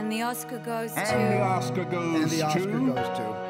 And the Oscar goes And to. the Oscar goes And the Oscar to. goes to.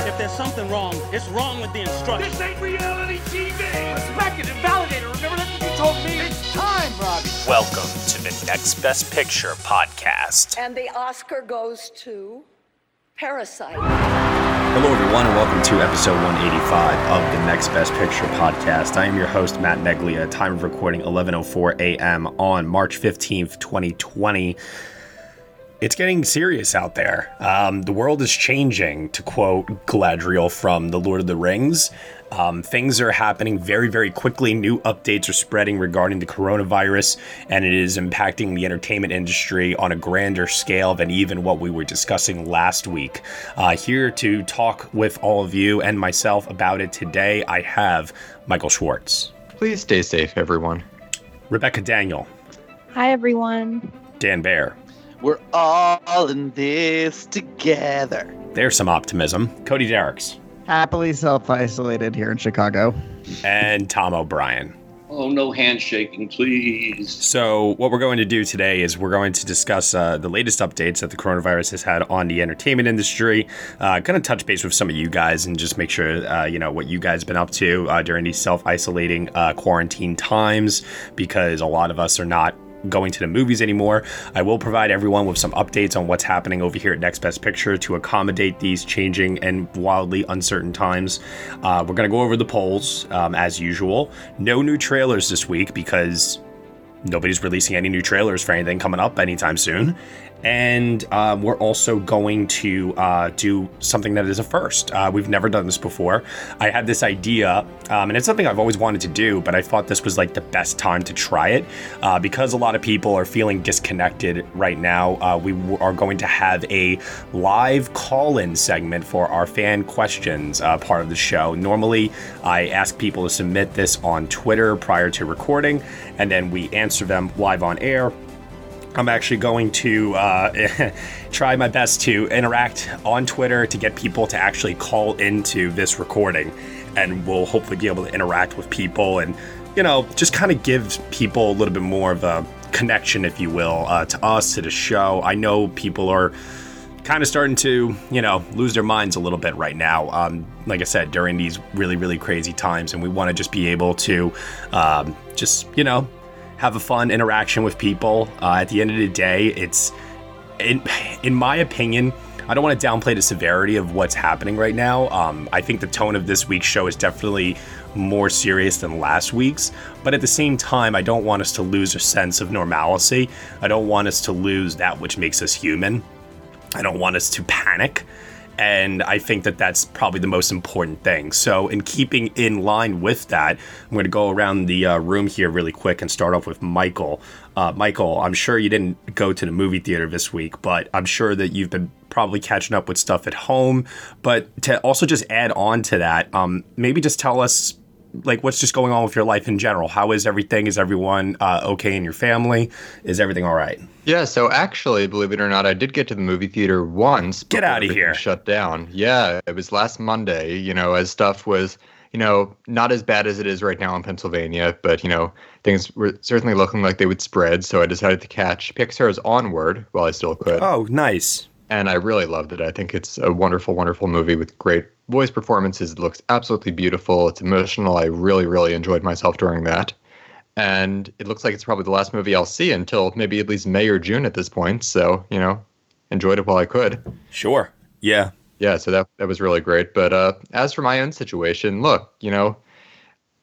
If there's something wrong, it's wrong with the instructions. This ain't reality TV! Respect it and validate it. Remember that's what you told me? It's time, Robbie. Welcome to the Next Best Picture podcast. And the Oscar goes to Parasite. Hello, everyone, and welcome to episode 185 of the Next Best Picture podcast. I am your host, Matt Neglia. Time of recording 11:04 a.m. on March 15th, 2020. It's getting serious out there. Um, the world is changing, to quote Galadriel from The Lord of the Rings. Um, things are happening very, very quickly. New updates are spreading regarding the coronavirus, and it is impacting the entertainment industry on a grander scale than even what we were discussing last week. Uh, here to talk with all of you and myself about it today, I have Michael Schwartz, Please stay safe, everyone. Rebecca Daniel, Hi, everyone. Dan Bayer. We're all in this together. There's some optimism. Cody Dericks Happily self isolated here in Chicago. and Tom O'Brien. Oh, no handshaking, please. So, what we're going to do today is we're going to discuss uh, the latest updates that the coronavirus has had on the entertainment industry. Uh, going to touch base with some of you guys and just make sure uh, you know what you guys been up to uh, during these self-isolating uh, quarantine times, because a lot of us are not going to the movies anymore. I will provide everyone with some updates on what's happening over here at Next Best Picture to accommodate these changing and wildly uncertain times. Uh, we're going to go over the polls um, as usual. No new trailers this week because nobody's releasing any new trailers for anything coming up anytime soon. And um, we're also going to uh, do something that is a first. Uh, we've never done this before. I had this idea, um, and it's something I've always wanted to do, but I thought this was like the best time to try it uh, because a lot of people are feeling disconnected right now. Uh, we w- are going to have a live call in segment for our fan questions uh, part of the show. Normally, I ask people to submit this on Twitter prior to recording, and then we answer them live on air. I'm actually going to uh, try my best to interact on Twitter to get people to actually call into this recording, and we'll hopefully be able to interact with people and, you know, just kind of give people a little bit more of a connection, if you will, uh, to us, to the show. I know people are kind of starting to, you know, lose their minds a little bit right now. Um, like I said, during these really, really crazy times, and we want to just be able to um, just, you know, have a fun interaction with people. Uh, at the end of the day, it's, in, in my opinion, I don't want to downplay the severity of what's happening right now. Um, I think the tone of this week's show is definitely more serious than last week's, but at the same time, I don't want us to lose a sense of normalcy. I don't want us to lose that which makes us human. I don't want us to panic. And I think that that's probably the most important thing. So, in keeping in line with that, I'm going to go around the uh, room here really quick and start off with Michael. Uh, Michael, I'm sure you didn't go to the movie theater this week, but I'm sure that you've been probably catching up with stuff at home. But to also just add on to that, um, maybe just tell us like what's just going on with your life in general. How is everything? Is everyone uh, okay in your family? Is everything all right? Yeah, so actually, believe it or not, I did get to the movie theater once. Get out of here. Shut down. Yeah, it was last Monday, you know, as stuff was, you know, not as bad as it is right now in Pennsylvania, but, you know, things were certainly looking like they would spread. So I decided to catch Pixar's Onward while I still could. Oh, nice. and I really loved it. I think it's a wonderful, wonderful movie with great voice performances. It looks absolutely beautiful. It's emotional. I really, really enjoyed myself during that. And it looks like it's probably the last movie I'll see until maybe at least May or June at this point. So, you know, enjoyed it while I could. Sure. Yeah. Yeah, so that that was really great. But uh, as for my own situation, look, you know,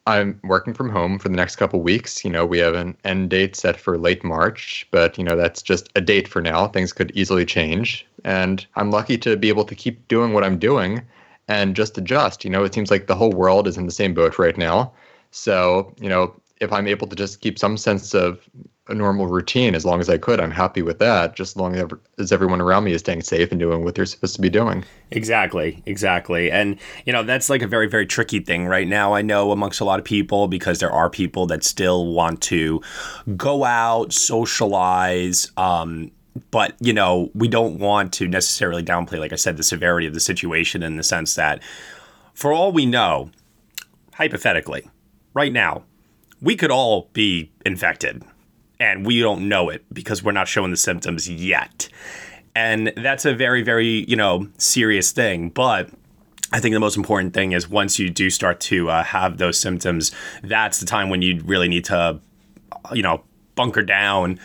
I'm working from home for the next couple weeks. You know, we have an end date set for late March, but you know that's just a date for now. Things could easily change, and I'm lucky to be able to keep doing what I'm doing and just adjust. You know, it seems like the whole world is in the same boat right now. So, you know, if I'm able to just keep some sense of a normal routine as long as I could. I'm happy with that, just as long as, everyone around me is staying safe and doing what they're supposed to be doing. Exactly, exactly. And, you know, that's like a very, very tricky thing right now, I know, amongst a lot of people, because there are people that still want to go out, socialize, um, but you know we don't want to necessarily downplay like i said the severity of the situation in the sense that for all we know hypothetically right now we could all be infected and we don't know it because we're not showing the symptoms yet. And that's a very very you know serious thing but I think the most important thing is once you do start to uh, have those symptoms, that's the time when you really need to, you know, bunker down,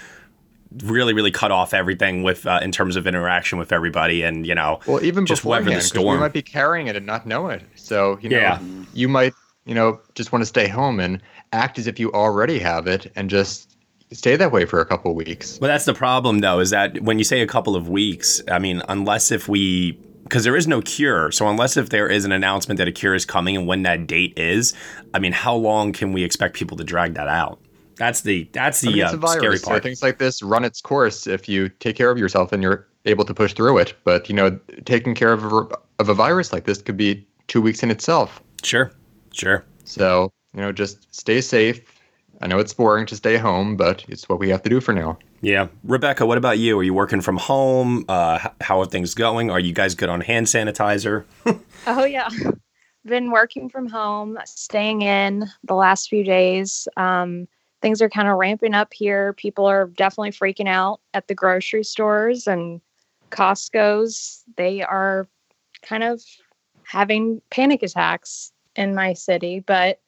really, really cut off everything with uh, in terms of interaction with everybody, and you know, well, even just weather the storm. we might be carrying it and not know it. So you know, Yeah. you might you know just want to stay home and act as if you already have it and just stay that way for a couple weeks. Well, that's the problem, though, is that when you say a couple of weeks, I mean, unless if we, because there is no cure. So unless if there is an announcement that a cure is coming and when that date is, I mean, how long can we expect people to drag that out? That's the that's the I mean, uh, a virus, scary so things like this run its course if you take care of yourself and you're able to push through it. But you know, taking care of a, of a virus like this could be two weeks in itself. Sure, sure. So you know, just stay safe. I know it's boring to stay home, but it's what we have to do for now. Yeah, Rebecca, what about you? Are you working from home? Uh, how are things going? Are you guys good on hand sanitizer? Oh yeah. Been working from home, staying in the last few days. Um, things are kind of ramping up here. People are definitely freaking out at the grocery stores and Costco's. They are kind of having panic attacks in my city, but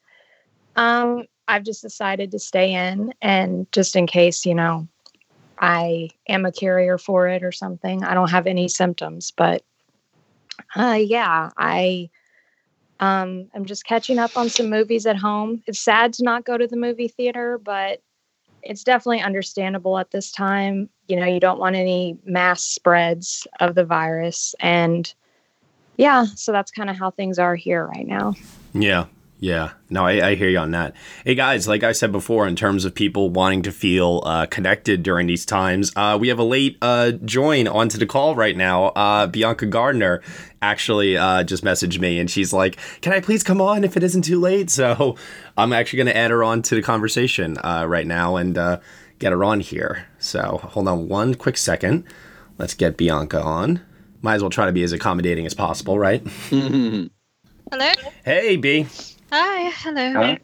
um, I've just decided to stay in and just in case, you know, I am a carrier for it or something. I don't have any symptoms, but uh, yeah, I um, I'm just catching up on some movies at home. It's sad to not go to the movie theater, but it's definitely understandable at this time. You know, you don't want any mass spreads of the virus, and yeah, so that's kind of how things are here right now. Yeah, yeah. No, I, I hear you on that. Hey, guys, like I said before, in terms of people wanting to feel uh, connected during these times, uh, we have a late uh, join onto the call right now. Uh, Bianca Garner actually uh, just messaged me and she's like, Can I please come on if it isn't too late? So I'm actually going to add her on to the conversation uh, right now and uh, get her on here. So hold on one quick second. Let's get Bianca on. Might as well try to be as accommodating as possible, right? Hello. Hey, B. Hi. Hello.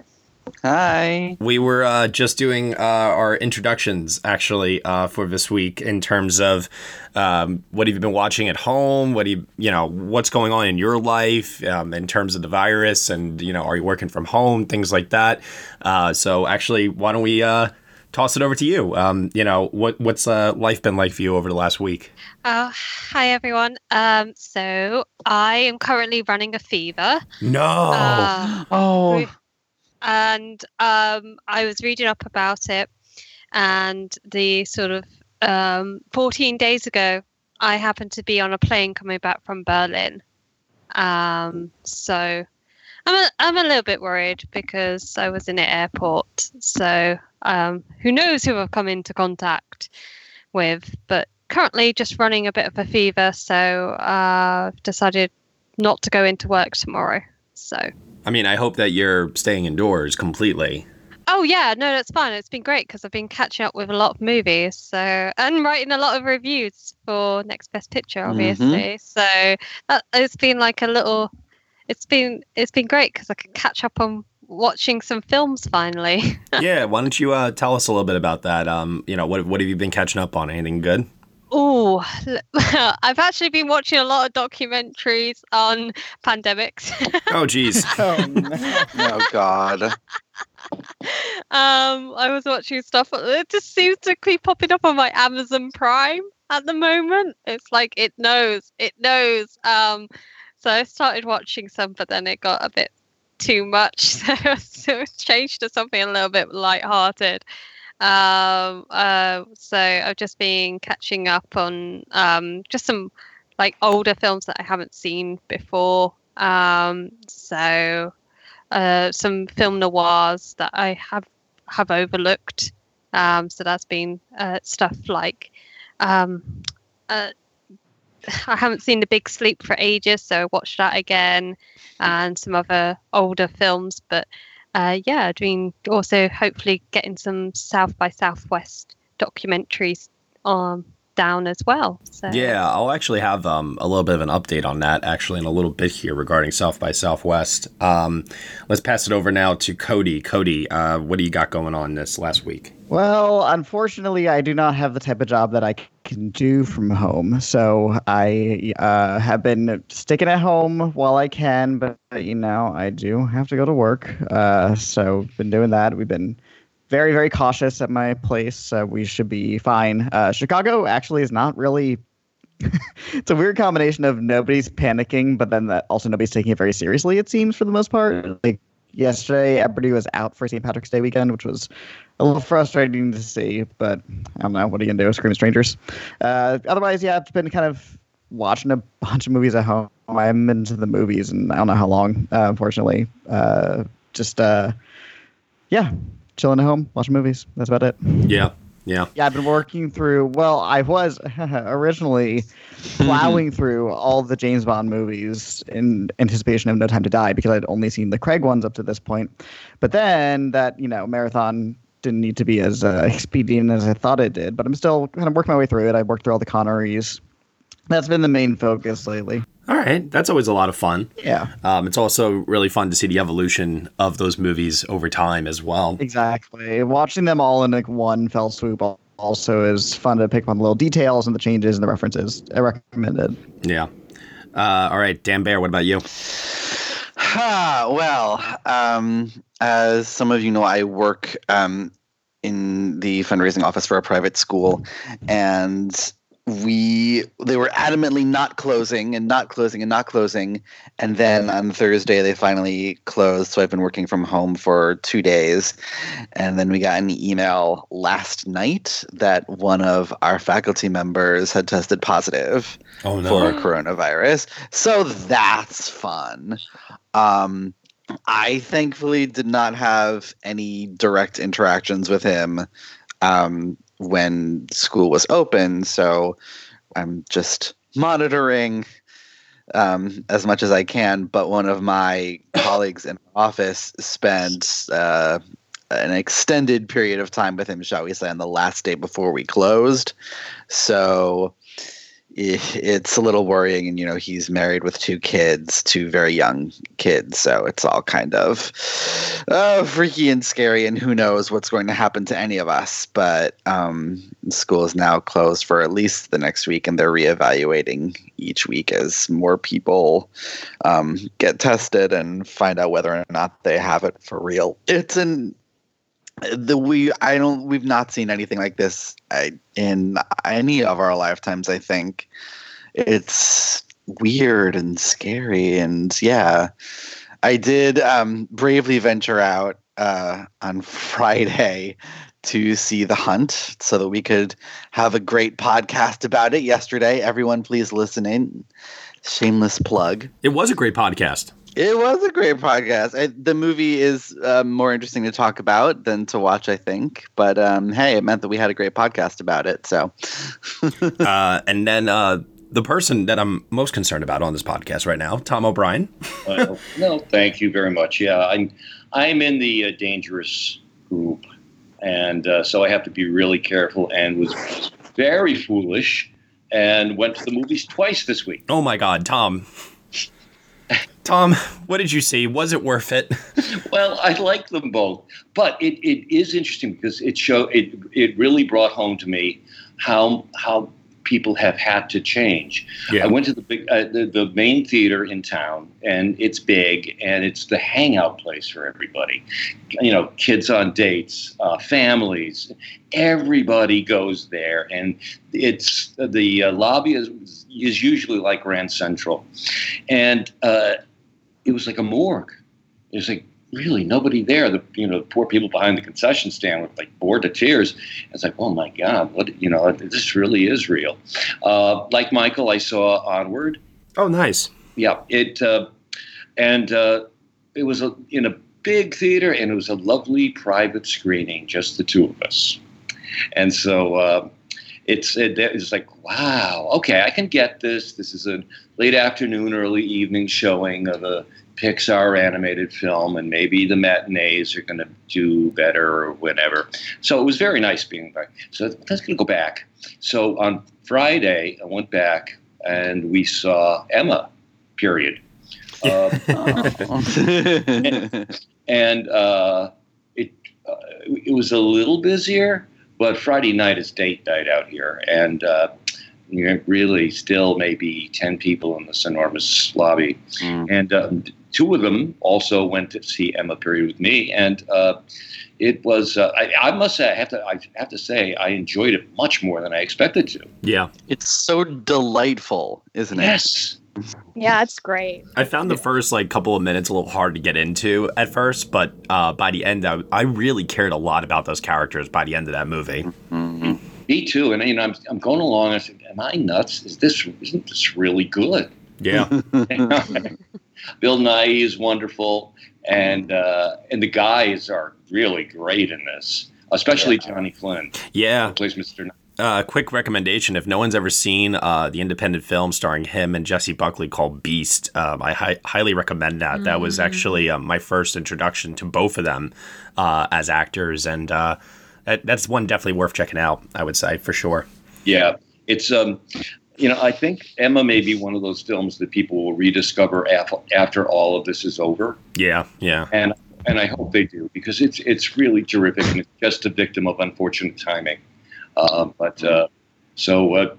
Hi. We were uh, just doing uh, our introductions actually uh, for this week in terms of um, what have you been watching at home? What do you, you know, what's going on in your life um, in terms of the virus, and you know, are you working from home? Things like that. Uh, so actually, why don't we uh, toss it over to you? Um, you know, what what's uh, life been like for you over the last week? Oh, hi everyone. Um, so I am currently running a fever. No. Uh, Oh. and um, I was reading up about it, and the sort of um, 14 days ago, I happened to be on a plane coming back from Berlin. Um, so I'm a, I'm a little bit worried because I was in an airport. So um, who knows who I've come into contact with? But currently, just running a bit of a fever. So uh, I've decided not to go into work tomorrow. So. I mean, I hope that you're staying indoors completely. Oh yeah, no, that's fine. It's been great because I've been catching up with a lot of movies, so and writing a lot of reviews for Next Best Picture, obviously. So that it's been like a little. It's been it's been great because I can catch up on watching some films finally. yeah, why don't you uh, tell us a little bit about that? Um, you know, what what have you been catching up on? Anything good? Oh, I've actually been watching a lot of documentaries on pandemics. Oh, geez. oh, no. oh, God. um, I was watching stuff. It just seems to keep popping up on my Amazon Prime at the moment. It's like it knows, it knows. Um, so I started watching some, but then it got a bit too much, so it's changed to something a little bit light-hearted. Um, uh, so I've just been catching up on um, just some like older films that I haven't seen before. Um, so uh, some film noirs that I have have overlooked Um, so that's been uh, stuff like um, uh, I haven't seen The Big Sleep for ages, so I watched that again, and some other older films. But uh, yeah, mean, also hopefully getting some South by Southwest documentaries um, down as well. So Yeah, I'll actually have um, a little bit of an update on that actually in a little bit here regarding South by Southwest. Um, let's pass it over now to Cody. Cody, uh, what do you got going on this last week? Well, unfortunately, I do not have the type of job that I can do from home. So I uh, have been sticking at home while I can, but you know, I do have to go to work. Uh, so been doing that. We've been very, very cautious at my place. Uh, we should be fine. Uh, Chicago actually is not really. it's a weird combination of nobody's panicking, but then that also nobody's taking it very seriously. It seems for the most part. Like yesterday, everybody was out for St. Patrick's Day weekend, which was a little frustrating to see. But I don't know. What are you gonna do? Scream strangers. Uh, otherwise, yeah, I've been kind of watching a bunch of movies at home. I'm into the movies, and I don't know how long. Uh, unfortunately, uh, just uh, yeah, chilling at home, watching movies. That's about it. Yeah, yeah. Yeah, I've been working through. Well, I was originally plowing through all the James Bond movies in anticipation of No Time to Die because I'd only seen the Craig ones up to this point. But then that you know marathon didn't need to be as uh, expedient as I thought it did. But I'm still kind of working my way through it. I've worked through all the Connerys. That's been the main focus lately. All right, that's always a lot of fun. Yeah. Um, it's also really fun to see the evolution of those movies over time as well. Exactly. Watching them all in like one fell swoop also is fun to pick up on the little details and the changes and the references. I recommend it. Yeah. Uh, all right, Dan Bayer, what about you? Ah, well, um, as some of you know, I work um, in the fundraising office for a private school, and we they were adamantly not closing and not closing and not closing. And then on thursday they finally closed. So i've been working from home for two days. And then we got an email last night that one of our faculty members had tested positive oh, no. for coronavirus. So that's fun. Um i thankfully did not have any direct interactions with him. Um when school was open. So I'm just monitoring um, as much as I can. But one of my colleagues in office spent uh, an extended period of time with him, shall we say, on the last day before we closed. So it's a little worrying and you know he's married with two kids two very young kids so it's all kind of uh, freaky and scary and who knows what's going to happen to any of us. But um, school is now closed for at least the next week and they're reevaluating each week as more people um, get tested and find out whether or not they have it for real. It's an the we I don't we've not seen anything like this in any of our lifetimes. I think it's weird and scary, and yeah, I did um, bravely venture out uh, on Friday to see The Hunt so that we could have a great podcast about it yesterday. Everyone, please listen in. Shameless plug. It was a great podcast. It was a great podcast. I, the movie is uh, more interesting to talk about than to watch, I think. But um, hey, it meant that we had a great podcast about it. So, uh, and then uh, the person that I'm most concerned about on this podcast right now, Tom O'Brien. well, no, thank you very much. Yeah, I'm I'm in the uh, dangerous group, and uh, so I have to be really careful. And was very foolish, and went to the movies twice this week. Oh my God, Tom. Tom, what did you see? Was it worth it? well, I like them both, but it, it is interesting because it show it it really brought home to me how how people have had to change. Yeah. I went to the big uh, the, the main theater in town, and it's big, and it's the hangout place for everybody. You know, kids on dates, uh, families, everybody goes there, and it's the uh, lobby is is usually like Grand Central, and uh, it was like a morgue. It was like really nobody there. The you know the poor people behind the concession stand were like bored to tears. It's like, oh my god, what you know, this really is real. Uh, like Michael, I saw Onward. Oh, nice. Yeah, it uh, and uh, it was a, in a big theater, and it was a lovely private screening, just the two of us. and so uh, it's it, it's like wow, okay, I can get this. This is a late afternoon, early evening showing of a Pixar animated film, and maybe the matinees are going to do better or whatever. So it was very nice being back. So let's going to go back. So on Friday, I went back and we saw Emma. Period. Uh, and and uh, it uh, it was a little busier, but Friday night is date night out here, and uh, you're really still maybe ten people in this enormous lobby, Mm. and um, two of them also went to see Emma Period with me, and uh, it was uh, I, I must say I have to I have to say I enjoyed it much more than I expected to. Yeah. It's so delightful, isn't it? Yes. Yeah, it's great. I found the first like couple of minutes a little hard to get into at first, but uh, by the end, I, I really cared a lot about those characters. By the end of that movie, Me too, and you know I'm, I'm going along. I said, "Am I nuts? Is this isn't this really good?" yeah, Bill Nighy is wonderful, and uh, and the guys are really great in this, especially Johnny Flynn, yeah. who plays Mister. Uh, quick recommendation: if no one's ever seen uh, the independent film starring him and Jessie Buckley called Beast, um, I hi- highly recommend that. That was actually uh, my first introduction to both of them uh, as actors, and uh, that, that's one definitely worth checking out. I would say for sure. Yeah, it's um, you know I think Emma may be one of those films that people will rediscover after after all of this is over, Yeah, yeah. and and I hope they do because it's it's really terrific and it's just a victim of unfortunate timing. Uh, but uh, so uh,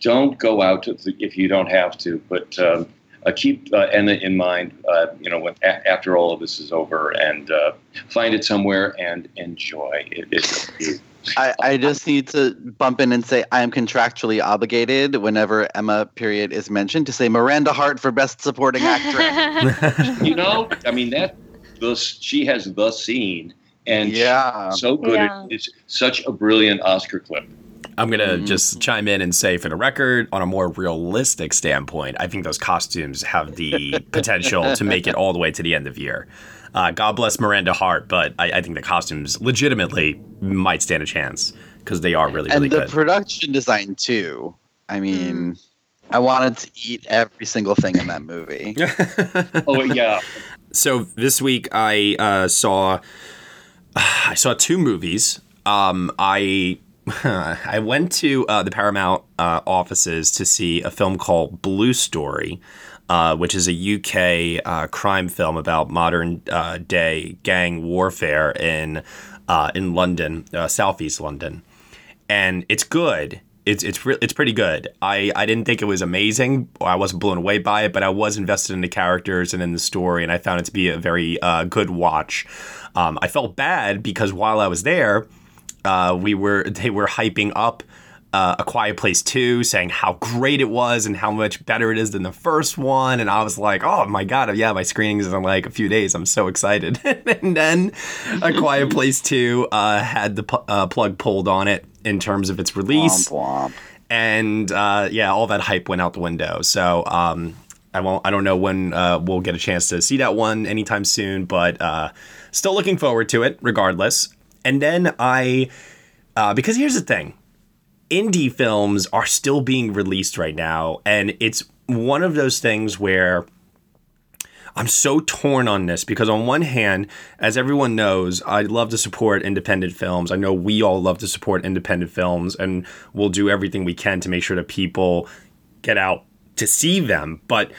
don't go out if, if you don't have to, but um, uh, keep uh, Emma in mind. Uh, you know, when, a- after all of this is over, and uh, find it somewhere and enjoy it. It's, I, I just need to bump in and say I am contractually obligated whenever Emma period is mentioned to say Miranda Hart for best supporting actress. you know, I mean that the she has the scene, and Yeah. she's so good. Yeah. It's such a brilliant Oscar clip. I'm gonna just chime in and say, for the record, on a more realistic standpoint, I think those costumes have the potential to make it all the way to the end of the year. Uh, God bless Miranda Hart, but I, I think the costumes legitimately might stand a chance because they are really, really good. and the good. production design too. I mean, I wanted to eat every single thing in that movie. Oh yeah, so this week I uh, saw I saw two movies. Um, I I went to uh, the Paramount uh, offices to see a film called Blue Story, uh, which is a UK uh, crime film about modern uh, day gang warfare in uh, in London, southeast London, and it's good. It's it's re- it's pretty good. I, I didn't think it was amazing. I wasn't blown away by it, but I was invested in the characters and in the story, and I found it to be a very uh, good watch. Um, I felt bad because while I was there, uh, we were they were hyping up uh, A Quiet Place 2, saying how great it was and how much better it is than the first one. And I was like, oh my God, yeah, my screenings is in like a few days. I'm so excited. and then A Quiet Place 2 uh, had the pu- uh, plug pulled on it in terms of its release. Womp womp. And uh, yeah, all that hype went out the window. So um, I won't. I don't know when uh, we'll get a chance to see that one anytime soon, but uh, still looking forward to it regardless. And then I, uh, because here's the thing, indie films are still being released right now, and it's one of those things where I'm so torn on this because on one hand, as everyone knows, I love to support independent films. I know we all love to support independent films and we'll do everything we can to make sure that people get out to see them, but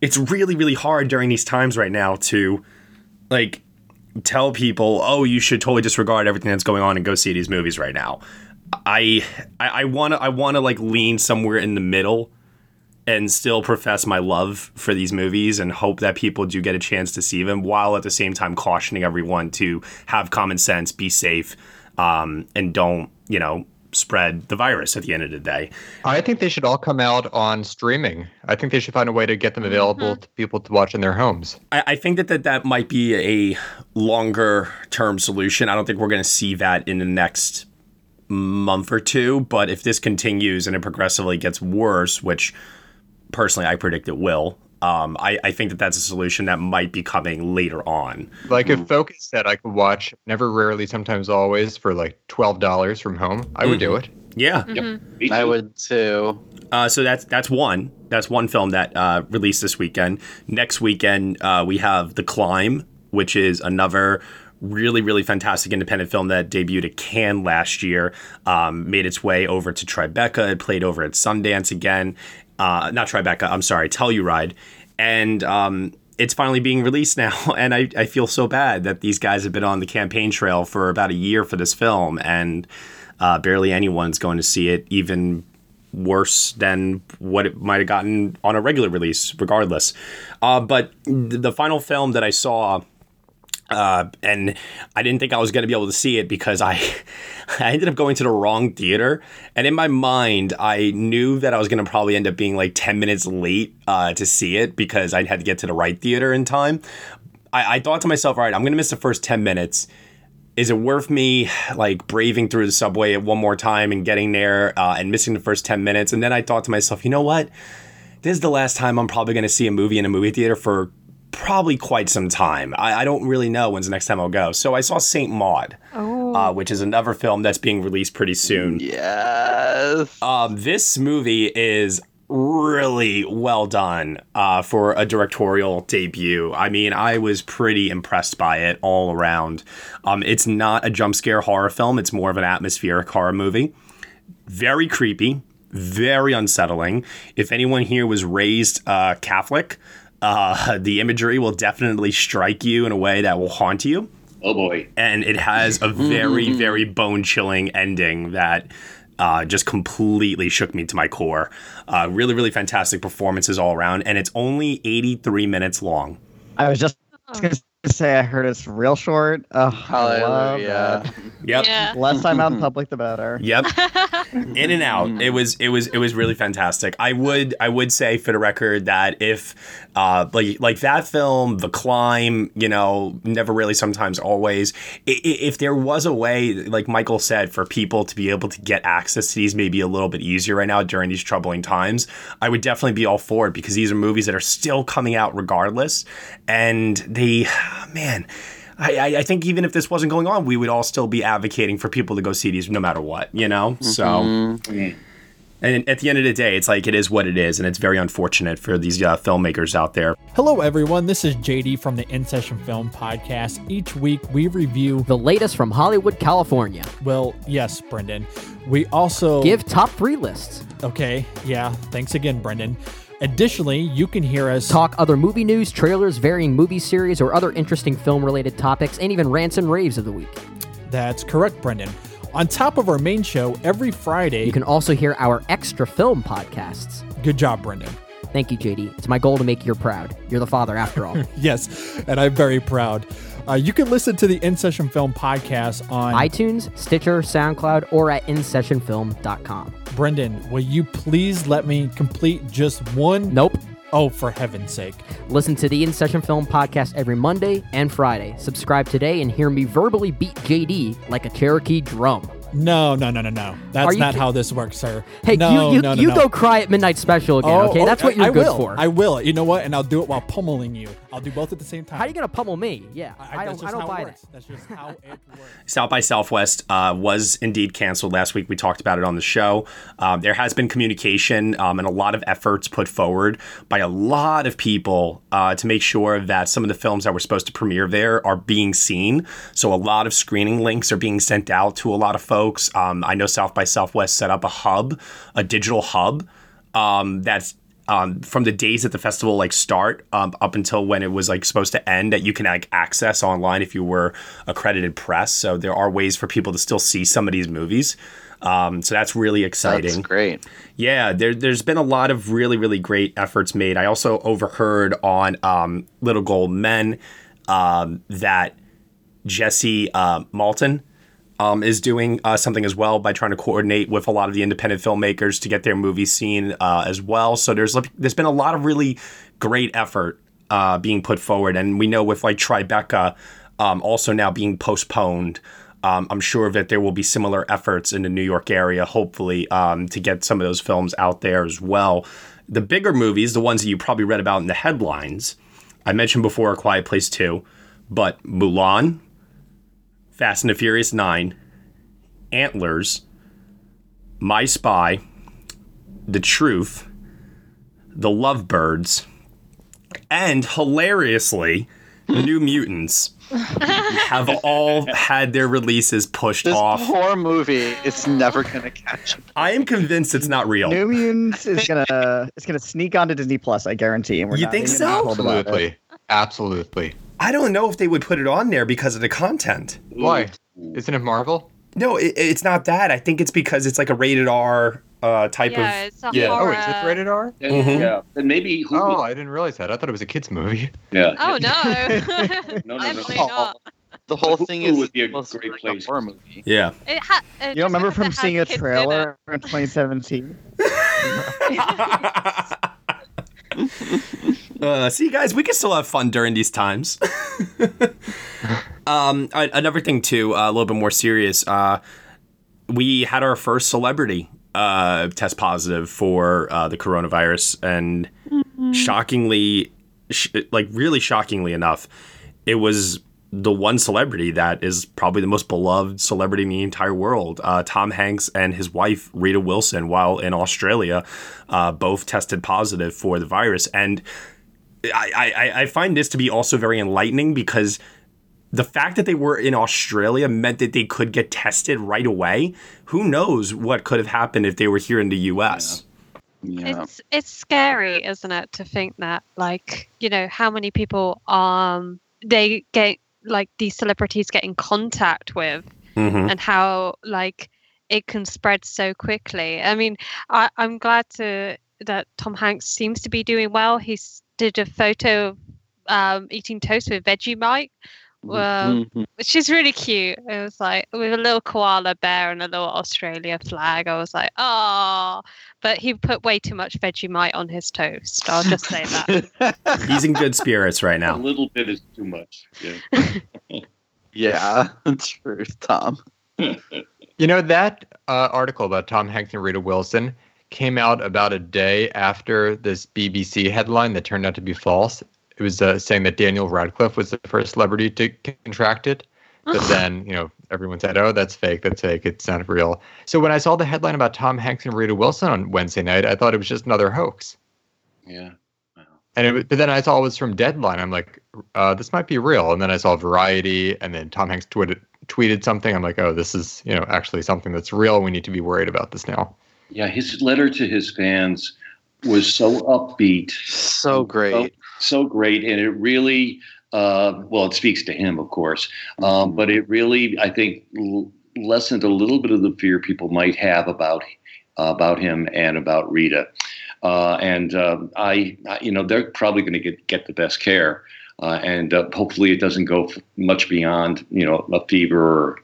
it's really really hard during these times right now to like tell people, "Oh, you should totally disregard everything that's going on and go see these movies right now." I I want to I want to like lean somewhere in the middle and still profess my love for these movies and hope that people do get a chance to see them while at the same time cautioning everyone to have common sense, be safe, um, and don't, you know, spread the virus at the end of the day. I think they should all come out on streaming. I think they should find a way to get them available to people to watch in their homes. I, I think that, that that might be a longer term solution. I don't think we're going to see that in the next month or two. But if this continues and it progressively gets worse, which personally I predict it will, Um, I, I think that that's a solution that might be coming later on. Like if Focus said I could watch Never, Rarely, Sometimes, Always for like twelve dollars from home, I would do it. Yeah, Mhm. I would too. Uh, so that's that's one. That's one film that uh, released this weekend. Next weekend uh, we have The Climb, which is another really really fantastic independent film that debuted at Cannes last year. Um, made its way over to Tribeca. It played over at Sundance again. Uh, not Tribeca. I'm sorry, Telluride, and. Um, it's finally being released now, and I, I feel so bad that these guys have been on the campaign trail for about a year for this film, and uh, barely anyone's going to see it, even worse than what it might have gotten on a regular release, regardless. Uh, but the final film that I saw, uh, and I didn't think I was going to be able to see it because I, I ended up going to the wrong theater, and in my mind, I knew that I was going to probably end up being like ten minutes late uh, to see it because I had to get to the right theater in time. I, I thought to myself, all right, I'm going to miss the first ten minutes. Is it worth me like braving through the subway one more time and getting there uh, and missing the first 10 minutes? And then i thought to myself you know what? This is the last time i'm probably going to see a movie in a movie theater for probably quite some time I, I don't really know when's the next time i'll go so i saw saint maud Oh. uh, which is another film that's being released pretty soon Yes. um, this movie is really well done uh, for a directorial debut. I mean, I was pretty impressed by it all around. Um, it's not a jump scare horror film, it's more of an atmospheric horror movie. Very creepy, very unsettling. If anyone here was raised uh, Catholic, uh, the imagery will definitely strike you in a way that will haunt you Oh boy. and it has a very very bone chilling ending that uh, just completely shook me to my core. Uh, really, really fantastic performances all around, and it's only 83 minutes long. I was just going to say I heard it's real short. Oh, I love Hallelujah. that. Yep. Yeah. Less time out in public, the better. Yep. In and out. It was it was it was really fantastic. I would I would say for the record that if uh like like that film, The Climb, you know, never really sometimes always, i- i- if there was a way like Michael said for people to be able to get access to these maybe a little bit easier right now during these troubling times, I would definitely be all for it because these are movies that are still coming out regardless and they man I, I- I think even if this wasn't going on, we would all still be advocating for people to go see these no matter what, you know? So, and at the end of the day, it's like it is what it is, and it's very unfortunate for these uh, filmmakers out there. Hello, everyone. This is JD from the In Session Film Podcast. Each week we review the latest from Hollywood, California. Well, yes, Brendan. We also Give top three lists. Okay, yeah. Thanks again, Brendan. Additionally, you can hear us Talk other movie news, trailers, varying movie series, or other interesting film related topics, and even rants and raves of the week. That's correct, Brendan. On top of our main show, every Friday. You can also hear our extra film podcasts. Good job, Brendan. Thank you, JD. It's my goal to make you proud. You're the father, after all. yes, and I'm very proud. Uh, you can listen to the In Session Film podcast on iTunes, Stitcher, SoundCloud, or at InSessionFilm.com. Brendan, will you please let me complete just one? Nope. Oh, for heaven's sake. Listen to the In Session Film podcast every Monday and Friday. Subscribe today and hear me verbally beat JD like a Cherokee drum. No, no, no, no, no. That's not ki- how this works, sir. Hey, no, you you, no, no, you no. go cry at Midnight Special again, Oh, okay? That's what you're I good will. for. I will. You know what? And I'll do it while pummeling you. I'll do both at the same time. How are you gonna pummel me? Yeah, I, I, that's don't. just I don't how buy it that. That's just how it works. South by Southwest uh, was indeed canceled last week. We talked about it on the show. Um, there has been communication um, and a lot of efforts put forward by a lot of people uh, to make sure that some of the films that were supposed to premiere there are being seen. So a lot of screening links are being sent out to a lot of folks. Um, I know South by Southwest set up a hub, a digital hub um, that's um, from the days that the festival like start um, up until when it was like supposed to end that you can like access online if you were accredited press. So there are ways for people to still see some of these movies. Um, so that's really exciting. That's great. Yeah, there, there's been a lot of really, really great efforts made. I also overheard on um, Little Gold Men um, that Jesse uh, Malton um, is doing uh, something as well by trying to coordinate with a lot of the independent filmmakers to get their movies seen uh, as well. So there's there's been a lot of really great effort uh, being put forward, and we know with like Tribeca um, also now being postponed. Um, I'm sure that there will be similar efforts in the New York area, hopefully, um, to get some of those films out there as well. The bigger movies, the ones that you probably read about in the headlines, I mentioned before A Quiet Place 2, but Mulan, Fast and the Furious 9, Antlers, My Spy, The Truth, The Lovebirds, and hilariously, New Mutants have all had their releases pushed off. This off. poor movie is never gonna catch. I am convinced it's not real. New Mutants is gonna it's gonna sneak onto Disney Plus, I guarantee. And we're You not think so? told about it. Absolutely. Absolutely. I don't know if they would put it on there because of the content. Why? Isn't it Marvel? No, it, it's not that. I think it's because it's like a rated R uh, type Yeah, of. it's a Yeah. Oh, horror. is it rated R? And, Mhm. Yeah, and maybe Hulu. Oh, I didn't realize that. I thought it was a kids movie. yeah. Oh no, No, no, no. definitely not. The whole Hulu thing is would be a great like place. horror movie. Yeah. It ha- it You don't remember from seeing a kids in trailer in 2017? Uh, see, guys, we can still have fun during these times. um, a- another thing too, uh, a little bit more serious. Uh, we had our first celebrity uh, test positive for uh, the coronavirus, and shockingly, sh- like really shockingly enough, it was the one celebrity that is probably the most beloved celebrity in the entire world. Uh, Tom Hanks and his wife Rita Wilson, while in Australia, uh, both tested positive for the virus, and I, I, I find this to be also very enlightening because the fact that they were in Australia meant that they could get tested right away. Who knows what could have happened if they were here in the US? Yeah. It's it's scary, isn't it, to think that like you know how many people um they get like these celebrities get in contact with Mhm. and how like it can spread so quickly. I mean, I, I'm glad to that Tom Hanks seems to be doing well. He s- did a photo of um, eating toast with Vegemite, um, Mhm. which is really cute. It was like with a little koala bear and a little Australia flag. I was like, oh, but he put way too much Vegemite on his toast. I'll just say that. He's in good spirits right now. A little bit is too much. Yeah. yeah, true, Tom. You know, that uh, article about Tom Hanks and Rita Wilson came out about a day after this BBC headline that turned out to be false. It was uh, saying that Daniel Radcliffe was the first celebrity to contract it. But then, you know, everyone said, oh, that's fake. That's fake. It's not real. So when I saw the headline about Tom Hanks and Rita Wilson on Wednesday night, I thought it was just another hoax. Yeah. And it, but then I saw it was from Deadline. I'm like, uh, this might be real. And then I saw Variety, and then Tom Hanks tweeted tweeted something. I'm like, oh, this is you know actually something that's real. We need to be worried about this now. Yeah, his letter to his fans was so upbeat, So great. so, so great, and it really, uh, well, it speaks to him, of course, um, but it really, I think, l- lessened a little bit of the fear people might have about about him and about Rita. Uh, and um I, I, you know, they're probably going to get get the best care, uh, and uh, hopefully it doesn't go f- much beyond, you know, a fever or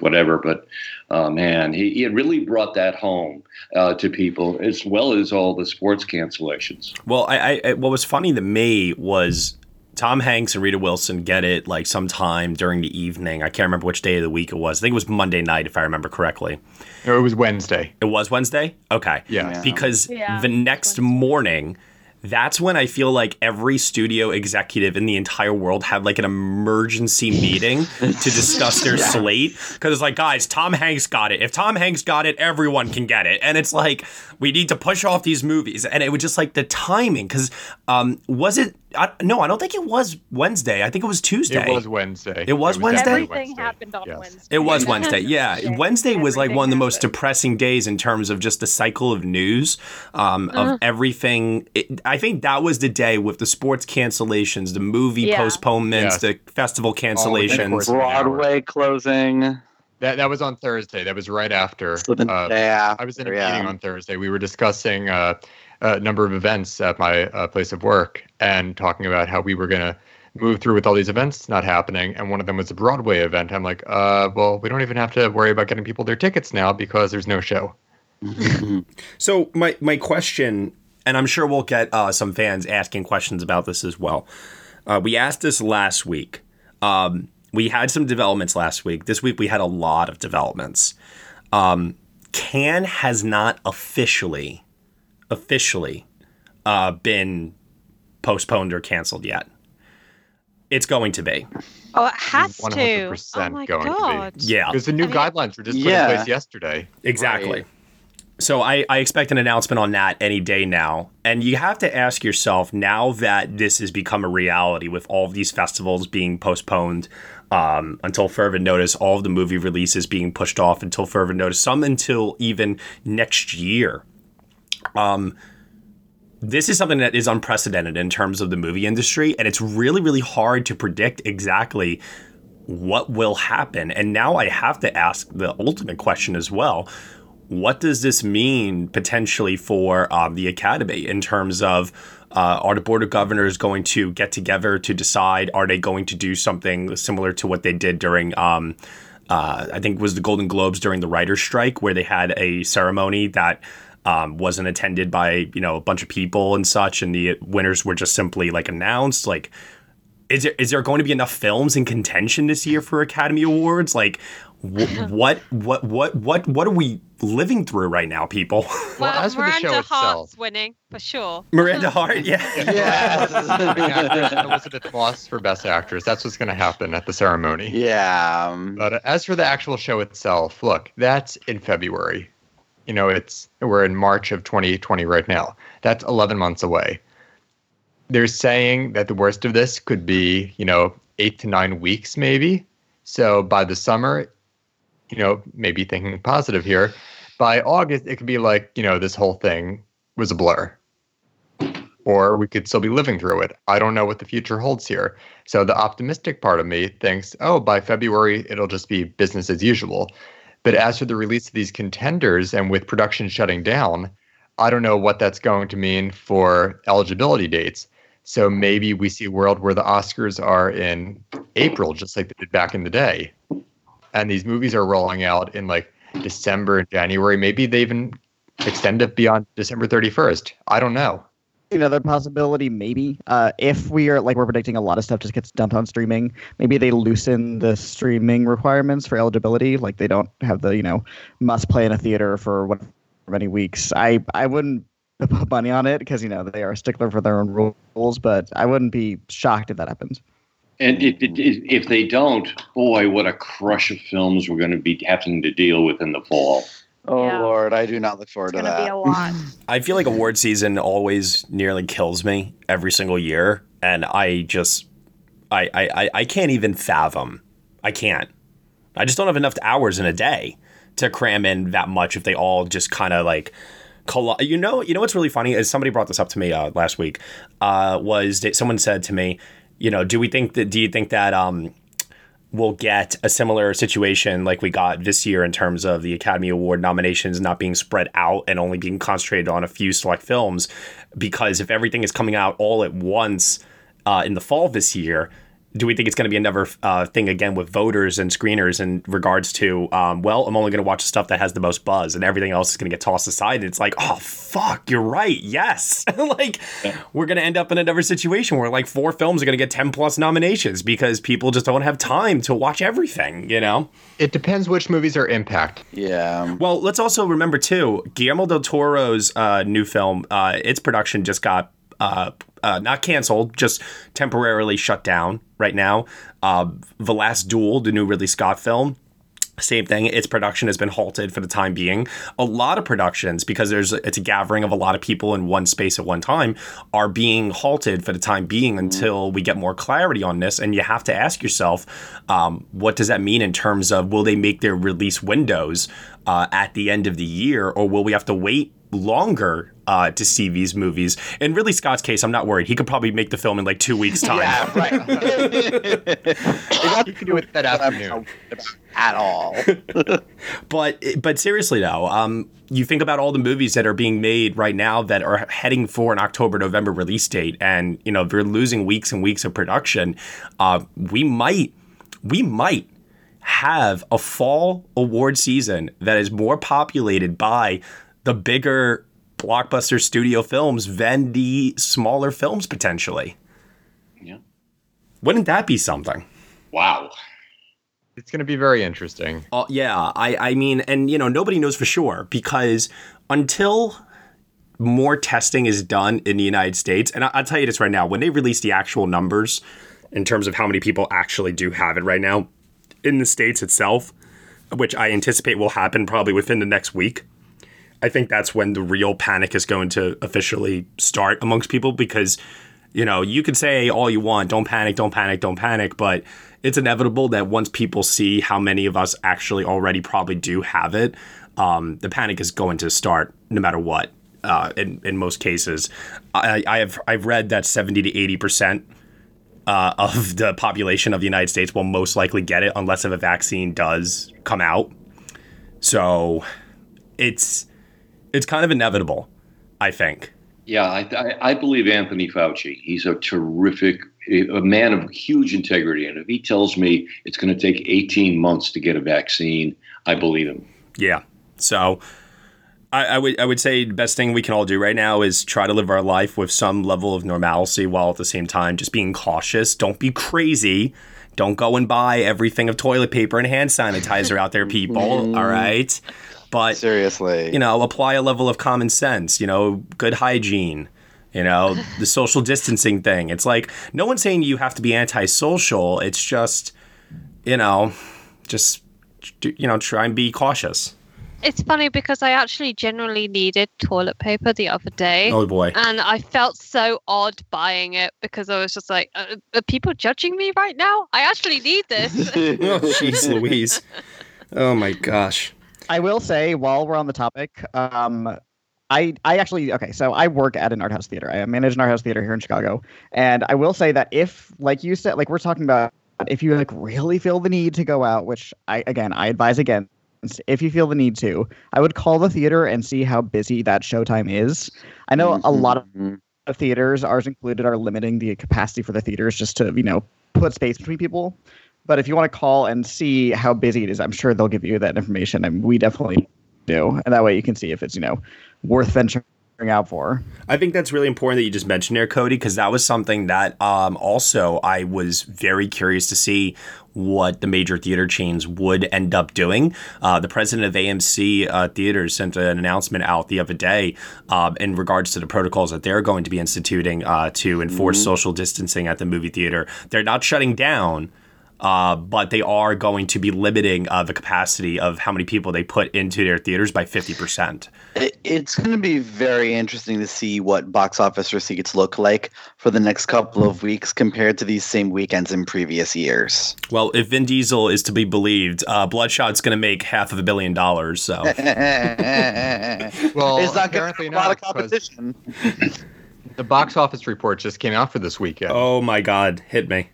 whatever. But uh, man, he, he really brought that home uh, to people, as well as all the sports cancellations. Well, I, I, I what was funny to me was Tom Hanks and Rita Wilson get it like sometime during the evening. I can't remember which day of the week it was. I think it was Monday night, if I remember correctly. No, it was Wednesday. It was Wednesday? Okay. Yeah. Because Yeah, the next morning, that's when I feel like every studio executive in the entire world had like an emergency meeting to discuss their slate. Because it's like, guys, Tom Hanks got it. If Tom Hanks got it, everyone can get it. And it's like, we need to push off these movies. And it was just like the timing. Because um, was it? I, no, I don't think it was Wednesday. I think it was Tuesday. It was Wednesday. It was Wednesday? definitely Everything happened on Yes. Wednesday. It was Wednesday. Yeah. Yeah, Wednesday was like one of the most happened. depressing days in terms of just the cycle of news, um, of Uh-huh. everything. It, I think that was the day with the sports cancellations, the movie Yeah. postponements, Yes. the festival cancellations. course of an hour. Broadway closing. That that was on Thursday. That was right after. So the uh, day after, I was in a yeah. meeting on Thursday. We were discussing uh, a number of events at my uh, place of work and talking about how we were going to move through with all these events not happening. And one of them was a Broadway event. I'm like, uh, well, we don't even have to worry about getting people their tickets now because there's no show. So my my question, and I'm sure we'll get uh, some fans asking questions about this as well. Uh, we asked this last week. Um, we had some developments last week. This week we had a lot of developments. Um, Cannes has not officially, officially uh, been postponed or canceled yet. It's going to be. Oh, it has to. 100% Oh my going to be. god. Yeah. Because the new I mean- guidelines were just put Yeah. in place yesterday. Exactly. So I, I expect an announcement on that any day now. And you have to ask yourself now that this has become a reality with all of these festivals being postponed um, until further notice, all of the movie releases being pushed off until further notice, some until even next year. Um, this is something that is unprecedented in terms of the movie industry, and it's really, really hard to predict exactly what will happen. And now I have to ask the ultimate question as well. What does this mean potentially for um, the academy in terms of uh, are the board of governors going to get together to decide? Are they going to do something similar to what they did during, um, uh, I think, was the Golden Globes during the writer's strike, where they had a ceremony that um, wasn't attended by you know a bunch of people and such, and the winners were just simply like announced. Like, is there is there going to be enough films in contention this year for Academy Awards? Like, wh- what what what what what are we living through right now, people? Well, as for the show Hart's itself- winning for sure. Miranda Hart, yeah. Actress Elisabeth Moss for Best Actress. That's what's going to happen at the ceremony. Yeah. um, But uh, as for the actual show itself, look, that's in February. You know, it's we're in March of 2020 right now. That's 11 months away. They're saying that the worst of this could be, you know, eight to nine weeks, maybe. So by the summer, you know, maybe thinking positive here, by August, it could be like, you know, this whole thing was a blur. Or we could still be living through it. I don't know what the future holds here. So the optimistic part of me thinks, oh, by February, it'll just be business as usual. But as for the release of these contenders and with production shutting down, I don't know what that's going to mean for eligibility dates. So maybe we see a world where the Oscars are in April, just like they did back in the day. And these movies are rolling out in like December and January. Maybe they even extend it beyond December 31st. I don't know. Another possibility, maybe, uh, if we are like we're predicting a lot of stuff just gets dumped on streaming, maybe they loosen the streaming requirements for eligibility. Like they don't have the you know must play in a theater for what many weeks. I I wouldn't put money on it because you know they are a stickler for their own rules, but I wouldn't be shocked if that happens. And if, if, if they don't, boy, what a crush of films we're going to be having to deal with in the fall. Oh Yeah. Lord, I do not look forward It's to gonna be that. a lot. I feel like award season always nearly kills me every single year, and I just, I, I, I- I can't even fathom. I can't. I just don't have enough hours in a day to cram in that much. If they all just kind of like, colli- you know, you know what's really funny is somebody brought this up to me uh, last week. Uh, was that someone said to me, you know, do we think that? Do you think that? Um, we'll get a similar situation like we got this year in terms of the Academy Award nominations not being spread out and only being concentrated on a few select films. Because if everything is coming out all at once uh, in the fall this year, do we think it's going to be another uh, thing again with voters and screeners in regards to, um, well, I'm only going to watch the stuff that has the most buzz and everything else is going to get tossed aside? And it's like, oh, fuck, you're right. Yes. like, we're going to end up in another situation where like four films are going to get 10 plus nominations because people just don't have time to watch everything, you know? It depends which movies are impact. Yeah. Well, let's also remember too, Guillermo del Toro's uh, new film, uh, its production just got uh, not canceled, just temporarily shut down right now. Uh, the Last Duel, the new Ridley Scott film. Same thing. Its production has been halted for the time being. A lot of productions, because there's it's a gathering of a lot of people in one space at one time, are being halted for the time being until we get more clarity on this. And you have to ask yourself, um, what does that mean in terms of will they make their release windows uh, at the end of the year, or will we have to wait longer uh, to see these movies? In Ridley Scott's case, I'm not worried. He could probably make the film in like two weeks' time. Yeah, right. You can do it that afternoon. At all. but but seriously though, um, you think about all the movies that are being made right now that are heading for an October November release date, and you know they're losing weeks and weeks of production. Uh, we might we might have a fall award season that is more populated by the bigger blockbuster studio films than the smaller films potentially. Yeah. Wouldn't that be something? Wow. It's going to be very interesting. Uh, yeah, I, I mean, and you know, nobody knows for sure because until more testing is done in the United States, and I- I'll tell you this right now, when they release the actual numbers in terms of how many people actually do have it right now in the states itself, which I anticipate will happen probably within the next week. I think that's when the real panic is going to officially start amongst people because, you know, you could say all you want, don't panic, don't panic, don't panic, but it's inevitable that once people see how many of us actually already probably do have it, um, the panic is going to start no matter what. Uh, in in most cases, I, I have I've read that seventy to eighty percent uh, of the population of the United States will most likely get it unless if a vaccine does come out. So it's it's kind of inevitable, I think. Yeah, I, I, I believe Anthony Fauci. He's a terrific, a man of huge integrity, and if he tells me it's going to take 18 months to get a vaccine, I believe him. Yeah. So I, I, would I would say the best thing we can all do right now is try to live our life with some level of normalcy while at the same time just being cautious. Don't be crazy. Don't go and buy everything of toilet paper and hand sanitizer out there, people. all right. But seriously, you know, apply a level of common sense, you know, good hygiene, you know, the social distancing thing. It's like no one's saying you have to be antisocial. It's just, you know, just you know, try and be cautious. It's funny because I actually generally needed toilet paper the other day. Oh boy. And I felt so odd buying it because I was just like, uh, are people judging me right now? I actually need this. oh, jeez, Louise. Oh my gosh. I will say, while we're on the topic, um, I I actually okay. So I work at an art house theater. I manage an art house theater here in Chicago, and I will say that if, like you said, like we're talking about, if you like really feel the need to go out, which I again I advise against. If you feel the need to, I would call the theater and see how busy that showtime is. I know a lot of Mm-hmm. theaters, ours included, are limiting the capacity for the theaters just to you know put space between people. But if you want to call and see how busy it is, I'm sure they'll give you that information, and we definitely do. And that way, you can see if it's you know worth venturing out for. I think that's really important that you just mentioned there, Cody, because that was something that um, also I was very curious to see what the major theater chains would end up doing. Uh, the president of AMC uh, Theaters sent an announcement out the other day um, in regards to the protocols that they're going to be instituting uh, to enforce Mhm. social distancing at the movie theater. They're not shutting down. Uh, but they are going to be limiting uh, the capacity of how many people they put into their theaters by 50%. It, it's going to be very interesting to see what box office receipts look like for the next couple of weeks compared to these same weekends in previous years. Well, if Vin Diesel is to be believed, uh, Bloodshot's going to make half of a billion dollars. So, well, it's not going to be a lot of competition. The box office report just came out for this weekend. oh my God, hit me!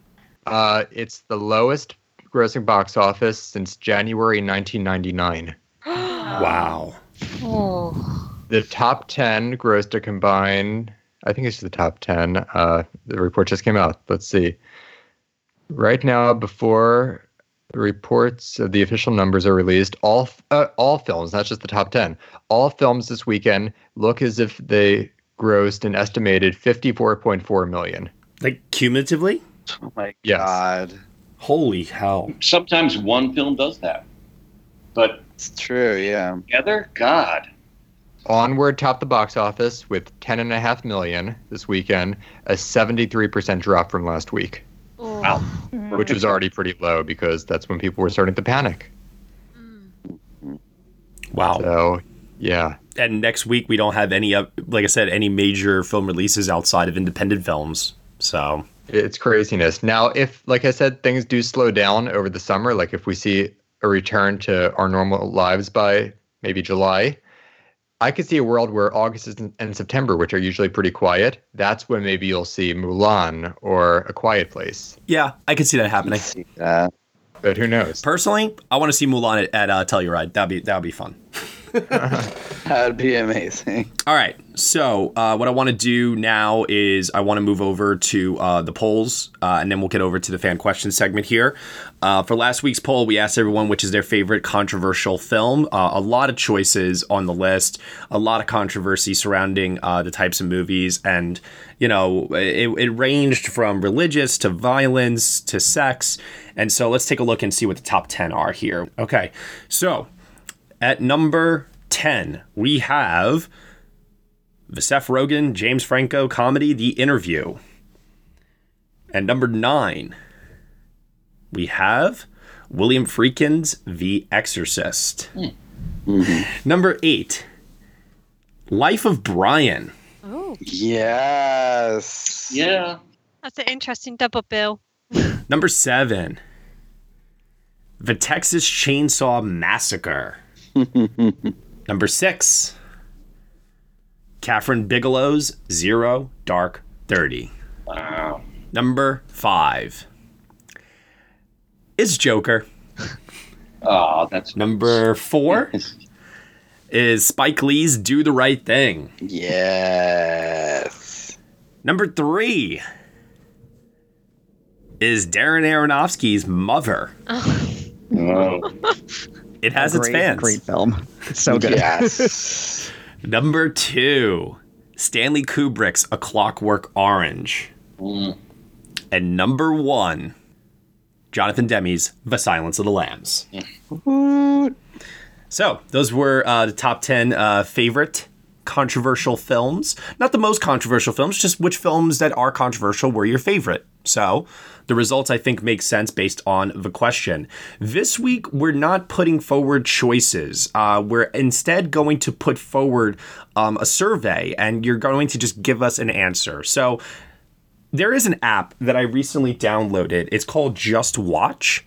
Uh, it's the lowest grossing box office since January 1999. Wow. oh. The top 10 grossed a combined, I think it's the top 10. Uh, the report just came out. Let's see. Right now, before the reports of the official numbers are released, all uh, all films, not just the top 10, all films this weekend look as if they grossed an estimated 54.4 million. Like cumulatively? Oh my Yes. god. Holy hell! Sometimes one film does that, but It's true, yeah. together, God. Onward topped the box office with 10.5 million this weekend, a 73% drop from last week, Wow. Mm-hmm. which was already pretty low because that's when people were starting to panic. Mm-hmm. Wow. So, yeah. And next week we don't have any, like I said, any major film releases outside of independent films. So, It's craziness. Now, if, like I said, things do slow down over the summer, like if we see a return to our normal lives by maybe July, I could see a world where August and September, which are usually pretty quiet, that's when maybe you'll see Mulan or A Quiet Place. yeah, I could see that happening. See that. But who knows? Personally, I want to see Mulan at, at uh, Telluride. That'd be that'd be fun. That'd be amazing. All right. So, uh, what I want to do now is I want to move over to uh, the polls, uh, and then we'll get over to the fan question segment here. Uh, for last week's poll, we asked everyone which is their favorite controversial film. Uh, a lot of choices on the list, a lot of controversy surrounding uh, the types of movies, and you know, it, it ranged from religious to violence to sex. And so, let's take a look and see what the top 10 are here. Okay. So, at number 10, we have the Seth Rogen, James Franco comedy The Interview. And number nine, we have William Friedkin's The Exorcist. Hmm. Number eight, Life of Brian. Oh, Yes. Yeah. that's an interesting double bill. Number seven, The Texas Chainsaw Massacre. Number six, Kathryn Bigelow's Zero Dark Thirty. Wow. Number five is Joker. Oh, that's Number four is Spike Lee's Do the Right Thing. Yes. Number three is Darren Aronofsky's Mother. Oh. It has its great, fans. Great film. It's so good. Yes. Number two, Stanley Kubrick's A Clockwork Orange. Mm. And number one, Jonathan Demme's The Silence of the Lambs. So, those were uh, the top 10 uh, favorite controversial films. Not the most controversial films, just which films that are controversial were your favorite. So, the results I think make sense based on the question. This week, we're not putting forward choices. Uh, we're instead going to put forward um, a survey, and you're going to just give us an answer. So, there is an app that I recently downloaded. It's called Just Watch.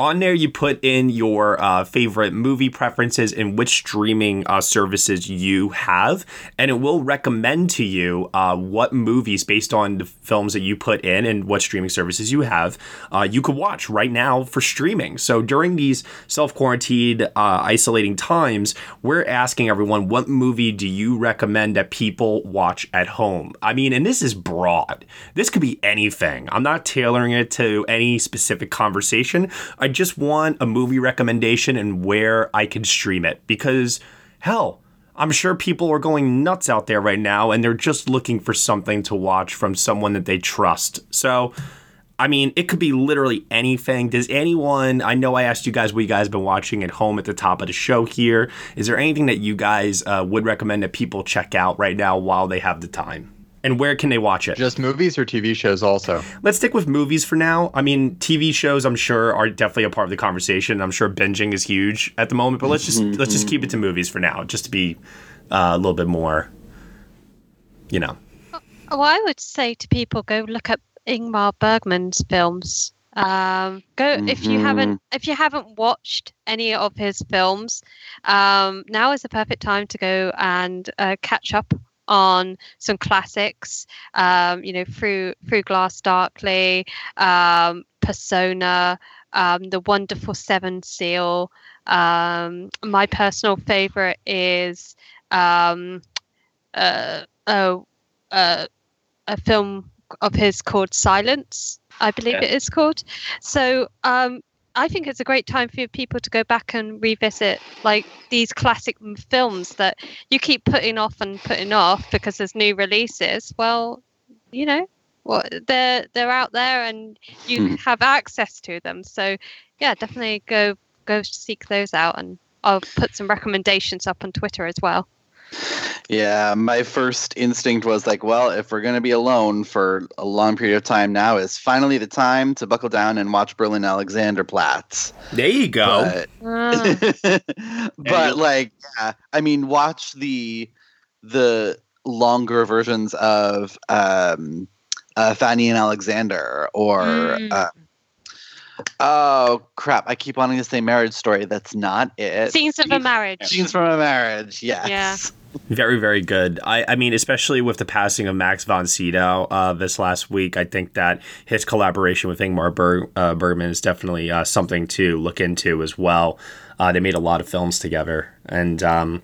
On there, you put in your uh, favorite movie preferences and which streaming uh, services you have, and it will recommend to you uh, what movies, based on the films that you put in and what streaming services you have, uh, you could watch right now for streaming. So during these self quarantined, uh, isolating times, we're asking everyone, what movie do you recommend that people watch at home? I mean, and this is broad. This could be anything. I'm not tailoring it to any specific conversation. I just want a movie recommendation and where I can stream it because, hell, I'm sure people are going nuts out there right now and they're just looking for something to watch from someone that they trust. So, I mean, it could be literally anything. Does anyone, I know I asked you guys what you guys have been watching at home at the top of the show here. Is there anything that you guys uh, would recommend that people check out right now while they have the time? And where can they watch it? Just movies or TV shows also? Let's stick with movies for now. I mean, TV shows I'm sure are definitely a part of the conversation. I'm sure binging is huge at the moment, but let's just let's just keep it to movies for now, just to be uh, a little bit more, you know. Oh, I would say to people, go look up Ingmar Bergman's films. Um, go if you haven't if you haven't watched any of his films, um, now is the perfect time to go and uh, catch up on some classics. Um, you know, through through Glass Darkly, um, Persona, um, The Wonderful Seven Seal. Um, my personal favorite is um, uh, a film of his called Silence, I believe Yeah. it is called. So um, I think it's a great time for people to go back and revisit like these classic films that you keep putting off and putting off because there's new releases. Well, you know, what they're they're out there and you Hmm. have access to them. So yeah, definitely go go seek those out and I'll put some recommendations up on Twitter as well. Yeah, my first instinct was like, well, if we're going to be alone for a long period of time now, is finally the time to buckle down and watch Berlin Alexander Alexanderplatz. There you go. But, but like, yeah, I mean, watch the the longer versions of um, uh, Fanny and Alexander, or Mm. uh, oh crap, I keep wanting to say Marriage Story. That's not it. Scenes of a marriage. Scenes from a Marriage. Yes. Yeah. Very, very good. I, I mean, especially with the passing of Max von Sydow uh, this last week, I think that his collaboration with Ingmar Berg, uh, Bergman is definitely uh, something to look into as well. Uh, they made a lot of films together, and um,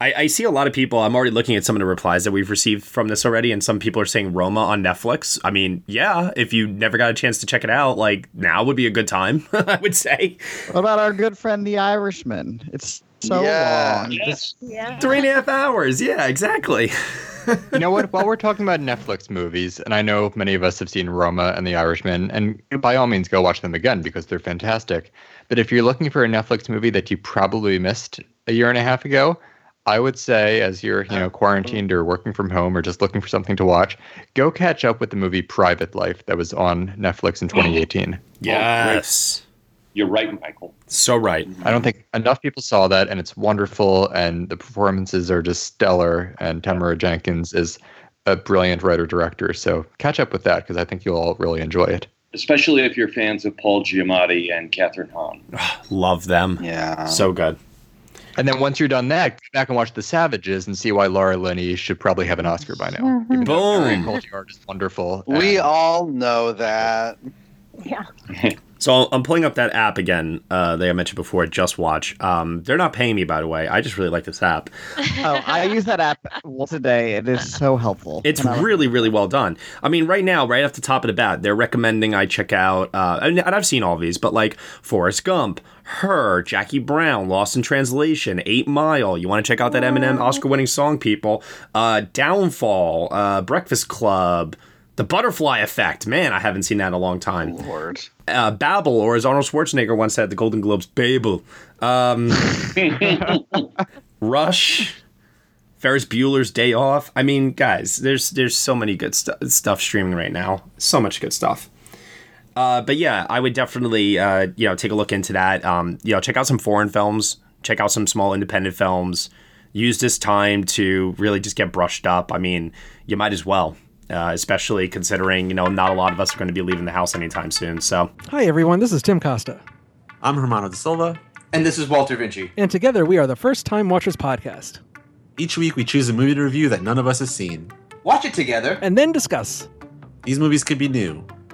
I, I see a lot of people. I'm already looking at some of the replies that we've received from this already, and some people are saying Roma on Netflix. I mean, yeah, if you never got a chance to check it out, like now would be a good time. I would say. What about our good friend the Irishman? It's so Yeah. long. Yes. Yeah. Three and a half hours. Yeah, exactly. you know what? While we're talking about Netflix movies, and I know many of us have seen Roma and The Irishman, and by all means go watch them again because they're fantastic. But if you're looking for a Netflix movie that you probably missed a year and a half ago, I would say, as you're, you oh. know, quarantined or working from home or just looking for something to watch, go catch up with the movie Private Life that was on Netflix in 2018. Yes. You're right, Michael. So right. Mm-hmm. I don't think enough people saw that, and it's wonderful, and the performances are just stellar. And Tamara Jenkins is a brilliant writer director. So catch up with that because I think you'll all really enjoy it. Especially if you're fans of Paul Giamatti and Kathryn Hahn. Love them. Yeah. So good. And then once you're done that, go back and watch The Savages and see why Laura Linney should probably have an Oscar by now. Even though Mary Boom. Cotillard is wonderful. We and- all know that. Yeah. So I'm pulling up that app again uh, that I mentioned before, Just Watch. Um, they're not paying me, by the way. I just really like this app. Oh, I use that app well today. It is so helpful. It's And I like- really, really well done. I mean, right now, right off the top of the bat, they're recommending I check out, uh, and and I've seen all these, but like Forrest Gump, Her, Jackie Brown, Lost in Translation, Eight Mile. You want to check out that Eminem Oscar winning song, people? Uh, Downfall, uh, Breakfast Club. The Butterfly Effect. Man, I haven't seen that in a long time. Lord. Uh, Babel, or as Arnold Schwarzenegger once said the Golden Globes, Babel. Um, Rush, Ferris Bueller's Day Off. I mean, guys, there's there's so many good stu- stuff streaming right now. So much good stuff. Uh, but yeah, I would definitely uh, you know take a look into that. Um, you know, check out some foreign films. Check out some small independent films. Use this time to really just get brushed up. I mean, you might as well. Uh, especially considering you know not a lot of us are going to be leaving the house anytime soon. So Hi, everyone. This is Tim Costa. I'm Hermano da Silva. And this is Walter Vinci. And together we are the First Time Watchers Podcast. Each week we choose a movie to review that none of us has seen. Watch it together. And then discuss. These movies could be new.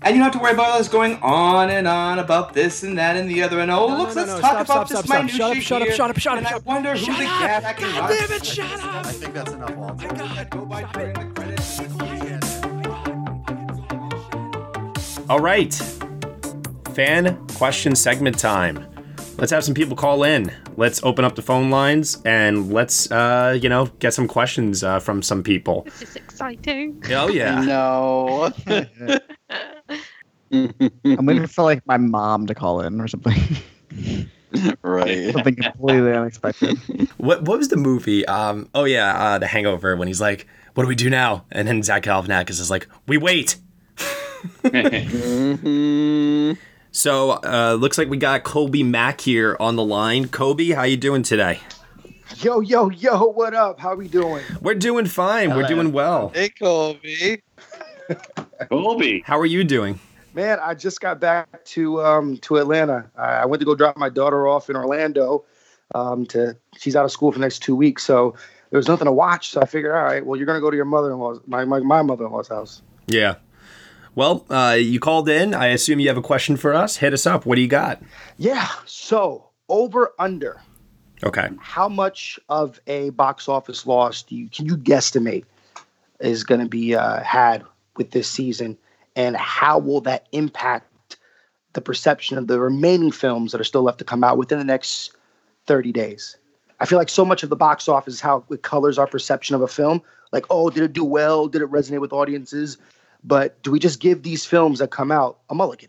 And you don't have to worry about us going on and on about this and that and the other. And oh, No, look, no, let's no, talk stop, about stop, this stop, minutiae stop. Shut up, shut up, here, shut up, shut up, And I shut up. wonder who Shut the up. cat I can God watch. damn it, shut up. I think that's enough, Walter. Oh my God. Go by during the credits. All right. Fan question segment time. Let's have some people call in. Let's open up the phone lines and let's, uh, you know, get some questions uh, from some people. This is exciting. Oh, yeah. No. I'm waiting for like my mom to call in or something. right. something completely unexpected. What what was the movie? Um, oh, yeah, uh, The Hangover, when he's like, what do we do now? And then Zach Galifianakis is like, we wait. Mhm. So, uh, looks like we got Kobe Mack here on the line. Kobe, how you doing today? Yo, yo, yo, what up? How we doing? We're doing fine. We're doing well. Hey, Colby. Colby. How are you doing? Man, I just got back to um to Atlanta. I, went to go drop my daughter off in Orlando. Um, to she's out of school for the next two weeks, so there was nothing to watch. So I figured, all right, well, you're gonna go to your mother-in-law's, my my, my mother-in-law's house. Yeah. Well, uh, you called in. I assume you have a question for us. Hit us up. What do you got? Yeah. So over under, Okay. how much of a box office loss do you can you guesstimate is going to be uh, had with this season, and how will that impact the perception of the remaining films that are still left to come out within the next thirty days? I feel like so much of the box office is how it colors our perception of a film. Like, oh, did it do well? Did it resonate with audiences? But do we just give these films that come out a mulligan?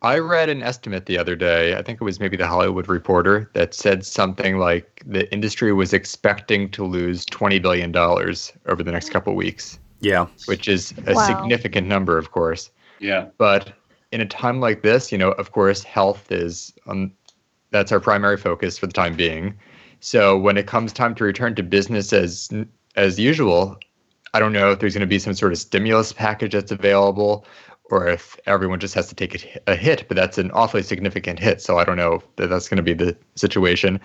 I read an estimate the other day. I think it was maybe the Hollywood Reporter that said something like the industry was expecting to lose $20 billion over the next mm. couple weeks. Yeah. Which is a Wow. significant number, of course. Yeah. But in a time like this, you know, of course, health is um, that's our primary focus for the time being. So when it comes time to return to business as as usual, I don't know if there's going to be some sort of stimulus package that's available, or if everyone just has to take a, hit. But that's an awfully significant hit, so I don't know that that's going to be the situation.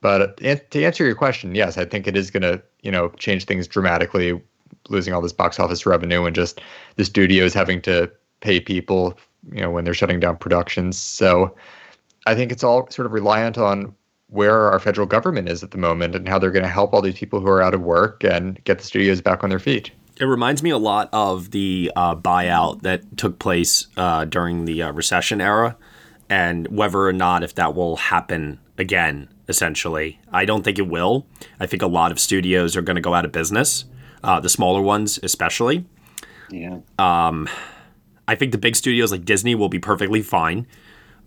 But to answer your question, yes, I think it is going to you know change things dramatically, losing all this box office revenue and just the studios having to pay people you know when they're shutting down productions. So I think it's all sort of reliant on where our federal government is at the moment and how they're going to help all these people who are out of work and get the studios back on their feet. It reminds me a lot of the uh, buyout that took place uh, during the uh, recession era. and whether or not if that will happen again. Essentially, I don't think it will. I think a lot of studios are going to go out of business, uh, the smaller ones especially. Yeah. Um, I think the big studios like Disney will be perfectly fine,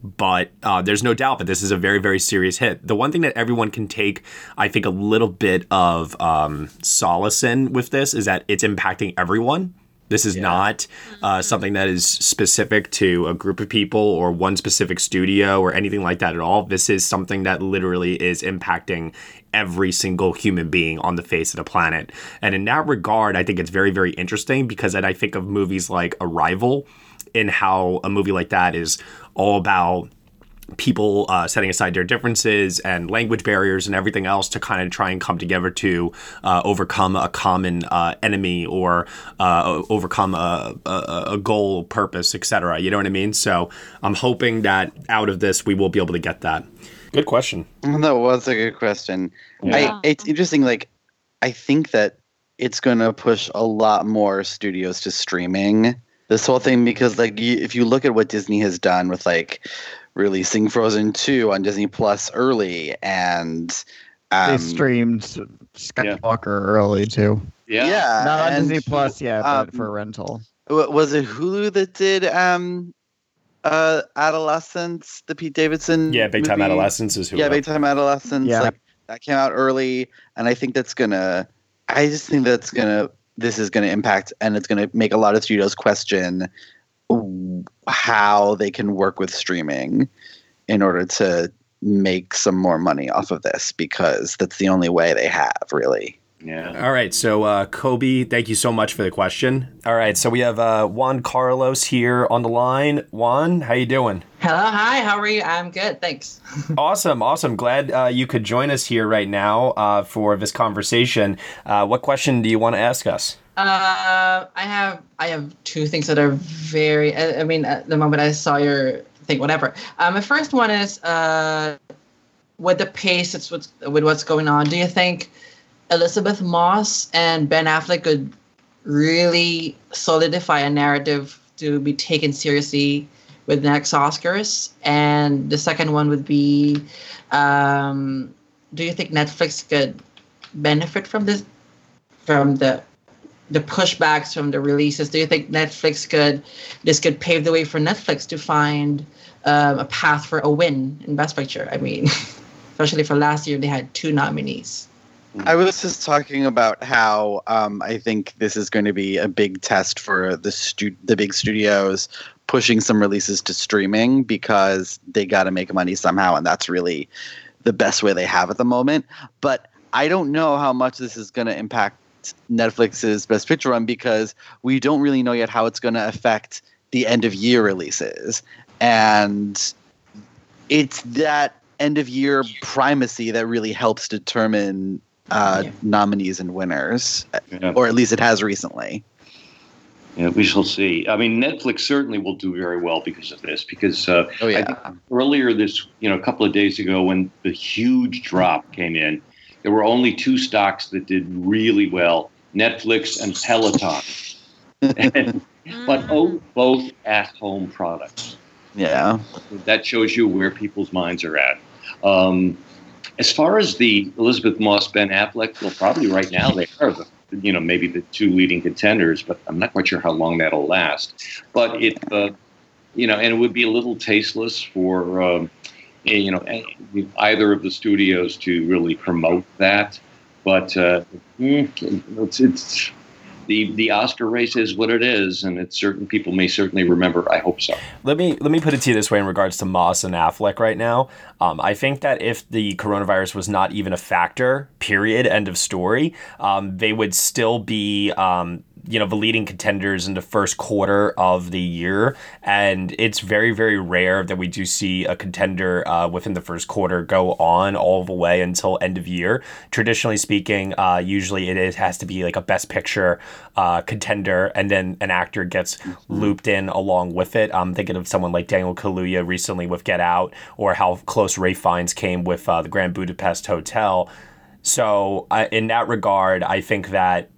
but uh, there's no doubt that this is a very, very serious hit. The one thing that everyone can take, I think, a little bit of um, solace in with this is that it's impacting everyone. This is not uh, something that is specific to a group of people or one specific studio or anything like that at all. This is something that literally is impacting every single human being on the face of the planet. And in that regard, I think it's very, very interesting because then I think of movies like Arrival in how a movie like that is all about people uh, setting aside their differences and language barriers and everything else to kind of try and come together to uh, overcome a common uh, enemy or uh, overcome a, a, a goal, purpose, etc. You know what I mean? So I'm hoping that out of this we will be able to get that. Good question. That was a good question. Yeah. I, it's interesting. Like, I think that it's going to push a lot more studios to streaming. This whole thing, because like, you, if you look at what Disney has done with like releasing Frozen two on Disney Plus early, and um, they streamed Skywalker early too. Yeah, yeah, not on and, Disney Plus yet, um, but for rental. was it Hulu that did um, uh, Adolescence, the Pete Davidson? Yeah, Big Time movie? Adolescence is who. Yeah, Big Time Adolescence. Yeah. Like that came out early, and I think that's gonna. I just think that's gonna. This is gonna impact, and it's gonna make a lot of studios question how they can work with streaming in order to make some more money off of this because that's the only way they have really. Yeah. All right, so uh, Kobe, thank you so much for the question. All right, so we have uh, Juan Carlos here on the line. Juan, how you doing? Hello, hi, how are you? I'm good, thanks. awesome, awesome. Glad uh, you could join us here right now uh, for this conversation. Uh, what question do you want to ask us? Uh, I have I have two things that are very. I, I mean, at the moment I saw your thing, whatever. Uh, my first one is uh, with the pace, it's what's with what's going on. Do you think Elisabeth Moss and Ben Affleck could really solidify a narrative to be taken seriously with next Oscars? And the second one would be, um, do you think Netflix could benefit from this, from the the pushbacks from the releases? Do you think Netflix could this could pave the way for Netflix to find um, a path for a win in Best Picture? I mean, especially for last year, they had two nominees. I was just talking about how um, I think this is going to be a big test for the stu- the big studios pushing some releases to streaming because they got to make money somehow, and that's really the best way they have at the moment. But I don't know how much this is going to impact Netflix's Best Picture run because we don't really know yet how it's going to affect the end of year releases, and it's that end of year primacy that really helps determine uh, nominees and winners, or at least it has recently. Yeah, we shall see. I mean, Netflix certainly will do very well because of this. Because uh, Oh, yeah. I think earlier this, you know, a couple of days ago, when the huge drop came in, there were only two stocks that did really well: Netflix and Peloton. but oh, both at-home products. Yeah, that shows you where people's minds are at. Um, as far as the Elisabeth Moss, Ben Affleck, well, probably right now they are the, you know, maybe the two leading contenders, but I'm not quite sure how long that'll last. But it, uh, you know, and it would be a little tasteless for, um, eh, you know, eh, either of the studios to really promote that. But uh, mm, it's, it's the the Oscar race is what it is, and it's certain people may certainly remember. I hope so. Let me let me put it to you this way in regards to Moss and Affleck right now. Um, I think that if the coronavirus was not even a factor, period, end of story, um, they would still be um, you know the leading contenders in the first quarter of the year, and it's very very rare that we do see a contender uh, within the first quarter go on all the way until end of year. Traditionally speaking, uh, usually it is, has to be like a best picture uh, contender, and then an actor gets looped in along with it. I'm thinking of someone like Daniel Kaluuya recently with Get Out, or how close Ralph Fiennes came with uh, the Grand Budapest Hotel. So, uh, in that regard, I think that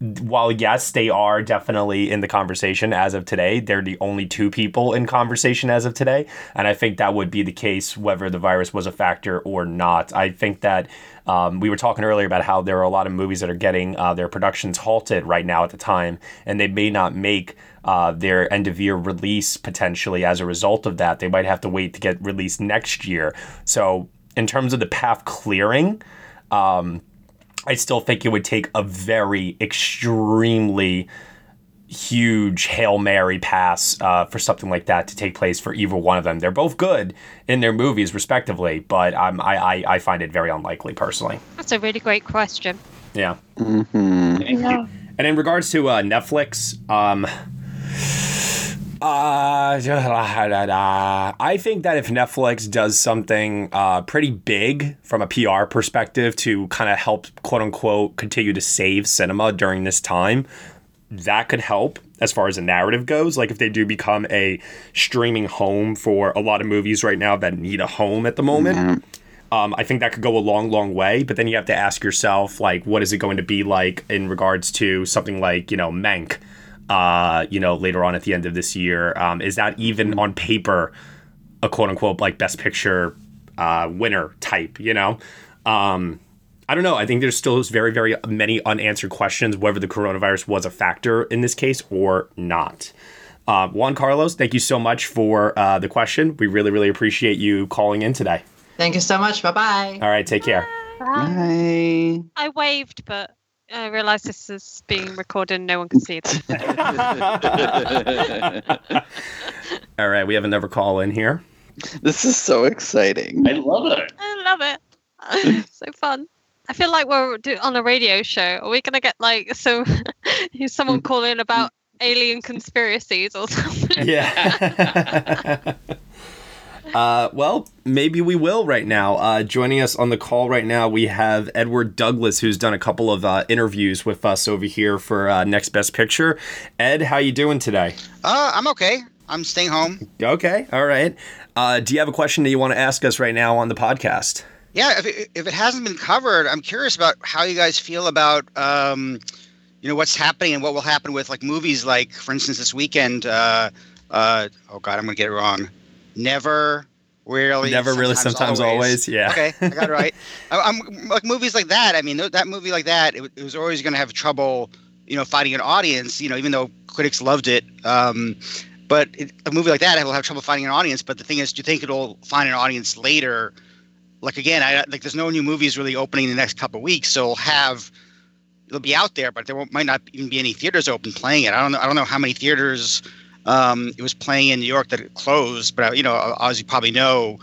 while yes, they are definitely in the conversation as of today, they're the only two people in conversation as of today. And I think that would be the case whether the virus was a factor or not. I think that um, we were talking earlier about how there are a lot of movies that are getting uh, their productions halted right now at the time, and they may not make uh, their end of year release potentially as a result of that. They might have to wait to get released next year. So, in terms of the path clearing, um, I still think it would take a very extremely huge hail mary pass uh, for something like that to take place for either one of them. They're both good in their movies, respectively, but um, I, I I find it very unlikely personally. That's a really great question. Yeah. Mm-hmm. Yeah. And in regards to uh, Netflix, um, uh, I think that if Netflix does something uh, pretty big from a PR perspective to kind of help, quote unquote, continue to save cinema during this time, that could help as far as the narrative goes. Like if they do become a streaming home for a lot of movies right now that need a home at the moment. Um, I think that could go a long, long way. But then you have to ask yourself, like, what is it going to be like in regards to something like, you know, Mank, uh, you know, later on at the end of this year? Um, is that even on paper a quote unquote like best picture uh, winner type, you know? Um, I don't know. I think there's still very, very many unanswered questions whether the coronavirus was a factor in this case or not. Uh, Juan Carlos, thank you so much for uh, the question. We really, really appreciate you calling in today. Thank you so much. Bye bye. All right, take care. Bye. I waved, but I realise this is being recorded and no one can see it. All right, we have another call in here. This is so exciting. I love it. I love it. so fun. I feel like we're on a radio show. Are we gonna get like so? someone calling about alien conspiracies or something? Yeah. Uh, well, maybe we will right now. Uh, joining us on the call right now, we have Edward Douglas, who's done a couple of uh, interviews with us over here for uh, Next Best Picture. Ed, how you doing today? Uh, I'm okay. I'm staying home. Okay, all right. Uh, do you have a question that you want to ask us right now on the podcast? Yeah, if it, if it hasn't been covered, I'm curious about how you guys feel about um, you know what's happening and what will happen with like movies like, for instance, this weekend. Uh, uh, oh God, I'm gonna get it wrong. Never really. Never really, sometimes always. Yeah. Okay, I got it right. I, I'm like movies like that. I mean, th- that movie like that, it, it was always going to have trouble, you know, finding an audience. You know, even though critics loved it. Um, but it, a movie like that will have trouble finding an audience. But the thing is, do you think it'll find an audience later? Like again, I like there's no new movies really opening in the next couple of weeks, so it'll have it'll be out there, but there won't, might not even be any theaters open playing it. I don't know. I don't know how many theaters um, it was playing in New York that it closed, but uh, you know, as you probably know,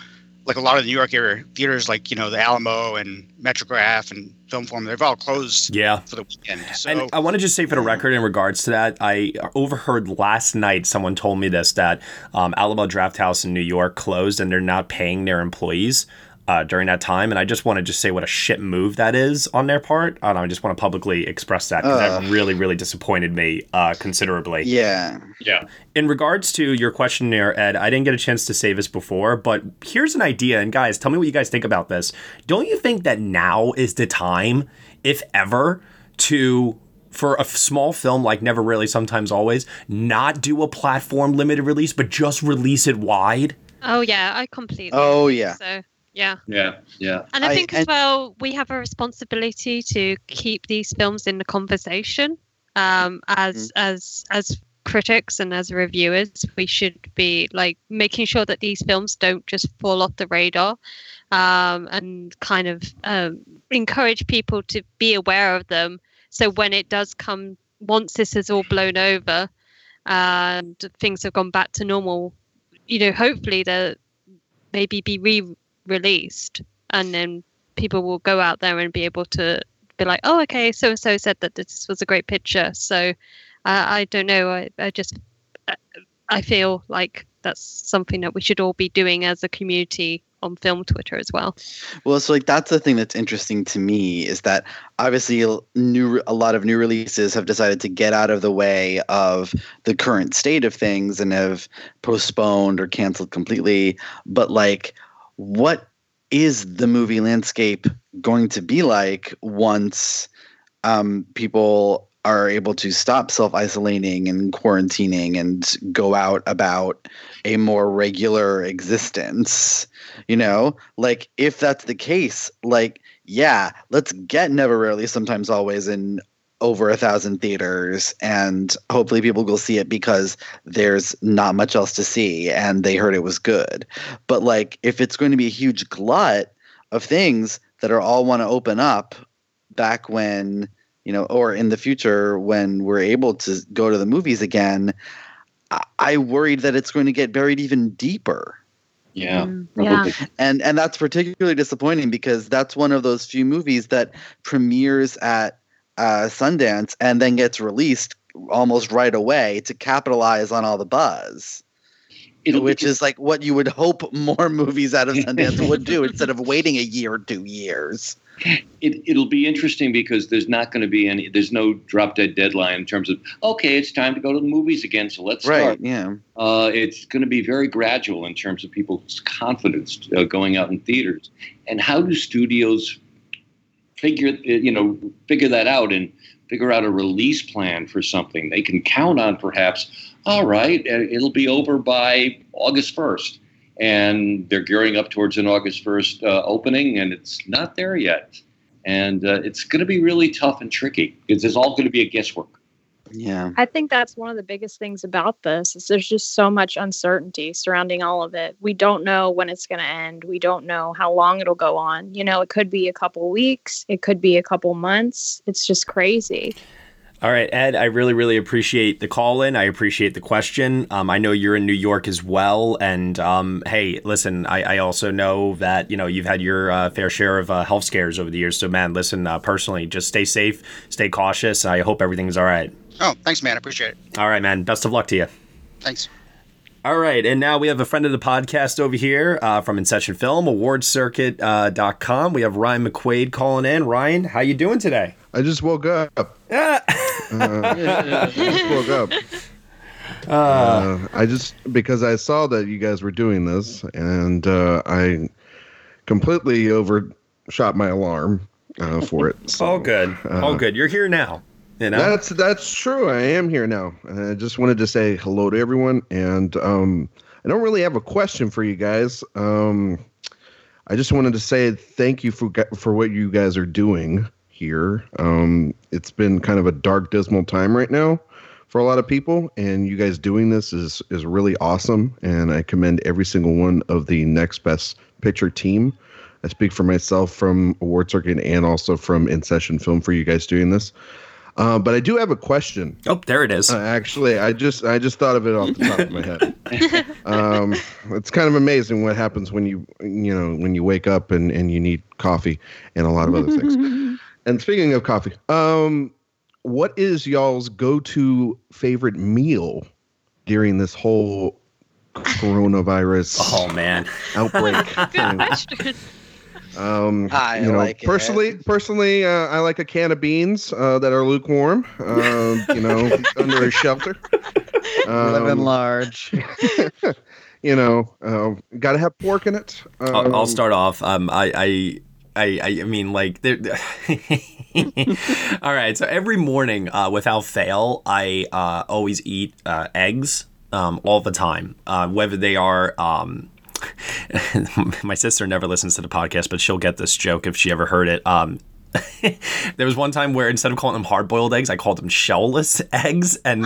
like a lot of the New York area theaters, like you know the Alamo and Metrograph and Film Forum, they've all closed. Yeah. for the weekend. So And I want to just say for the record, in regards to that, I overheard last night someone told me this that um, Alamo Draft House in New York closed and they're not paying their employees. Uh, during that time, and I just want to just say what a shit move that is on their part. And I just want to publicly express that because that really, really disappointed me uh, considerably. Yeah. Yeah. In regards to your question there, Ed, I didn't get a chance to say this before, but here's an idea. And guys, tell me what you guys think about this. Don't you think that now is the time, if ever, to for a f- small film like Never Really, Sometimes Always, not do a platform limited release, but just release it wide? Oh yeah, I completely. Oh, yeah. So yeah. Yeah. Yeah. And I, I- think as well, we have a responsibility to keep these films in the conversation. Um, as as as critics and as reviewers, we should be like making sure that these films don't just fall off the radar, um, and kind of um, encourage people to be aware of them. So when it does come, once this is all blown over, and things have gone back to normal, you know, hopefully they'll maybe be re-released and then people will go out there and be able to be like oh okay so and so said that this was a great picture so uh, i don't know I, I just i feel like that's something that we should all be doing as a community on film twitter as well Well, so like that's the thing that's interesting to me is that obviously new a lot of new releases have decided to get out of the way of the current state of things and have postponed or canceled completely. But like, what is the movie landscape going to be like once um, people are able to stop self isolating and quarantining and go out about a more regular existence. You know, like if that's the case, like, yeah, let's get Never Rarely, Sometimes Always in over a thousand theaters and hopefully people will see it because there's not much else to see and they heard it was good but like if it's going to be a huge glut of things that are all want to open up back when you know or in the future when we're able to go to the movies again i, I worried that it's going to get buried even deeper Yeah. Mm, yeah. and and that's particularly disappointing because that's one of those few movies that premieres at uh, Sundance and then gets released almost right away to capitalize on all the buzz. which is like what you would hope more movies out of Sundance would do instead of waiting a year or two years. It, it'll be interesting because there's not going to be any, there's no drop dead deadline in terms of, okay, it's time to go to the movies again, so let's Right, start. yeah. Uh, it's going to be very gradual in terms of people's confidence uh, going out in theaters. And how do studios figure, uh, you know, figure that out and figure out a release plan for something they can count on perhaps, all right, uh, it'll be over by August 1st. And they're gearing up towards an August 1st uh, opening, and it's not there yet. And uh, it's going to be really tough and tricky because it's all going to be a guesswork. Yeah. I think that's one of the biggest things about this is there's just so much uncertainty surrounding all of it. We don't know when it's going to end. We don't know how long it'll go on. You know, it could be a couple weeks, it could be a couple months. It's just crazy. All right, Ed, I really, really appreciate the call in. I appreciate the question. Um, I know you're in New York as well. And um, hey, listen, I, I also know that, you know, you've had your uh, fair share of uh, health scares over the years. So, man, listen, uh, personally, just stay safe, stay cautious. I hope everything's all right. Oh, thanks, man. I appreciate it. All right, man. Best of luck to you. Thanks. All right, and now we have a friend of the podcast over here uh, from In Session Film, awardcircuit.com. we have Ryan McQuade calling in. Ryan, how you doing today? I just woke up. Uh, I just woke up. Uh, I just because I saw that you guys were doing this, and uh, I completely overshot my alarm uh, for it. So, All good. All uh, good. You're here now. You know? That's that's true. I am here now. I just wanted to say hello to everyone, and um, I don't really have a question for you guys. Um, I just wanted to say thank you for for what you guys are doing here. Um, it's been kind of a dark, dismal time right now for a lot of people, and you guys doing this is is really awesome. And I commend every single one of the Next Best Picture team. I speak for myself from Award Circuit and also from In Session Film for you guys doing this. Uh, but I do have a question. Oh, there it is. Uh, actually, I just I just thought of it off the top of my head. Um, it's kind of amazing what happens when you you know when you wake up and, and you need coffee and a lot of other things. and speaking of coffee, um, what is y'all's go-to favorite meal during this whole coronavirus? Oh man, outbreak. Good question. Um, I you know, like it. personally, personally, uh, I like a can of beans uh, that are lukewarm. Um, you know, under a shelter. Live and Um, large. you know, uh, got to have pork in it. Um, I'll, I'll start off. Um, I, I, I, I mean, like, there. all right. So every morning, uh, without fail, I uh, always eat uh, eggs um, all the time, uh, whether they are. Um, my sister never listens to the podcast, but she'll get this joke if she ever heard it. Um, there was one time where instead of calling them hard-boiled eggs, I called them shellless eggs, and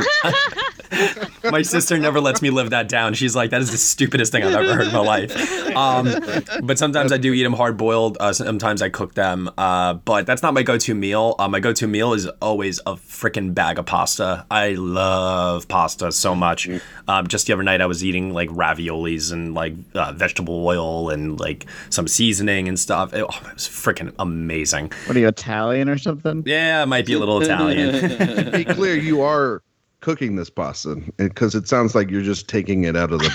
my sister never lets me live that down. She's like, "That is the stupidest thing I've ever heard in my life." Um, but sometimes I do eat them hard-boiled. Uh, sometimes I cook them. Uh, but that's not my go-to meal. Uh, my go-to meal is always a freaking bag of pasta. I love pasta so much. Um, just the other night, I was eating like raviolis and like uh, vegetable oil and like some seasoning and stuff. It, oh, it was freaking amazing. What are you Italian or something? Yeah, it might be a little Italian. be clear, you are cooking this pasta because it sounds like you're just taking it out of the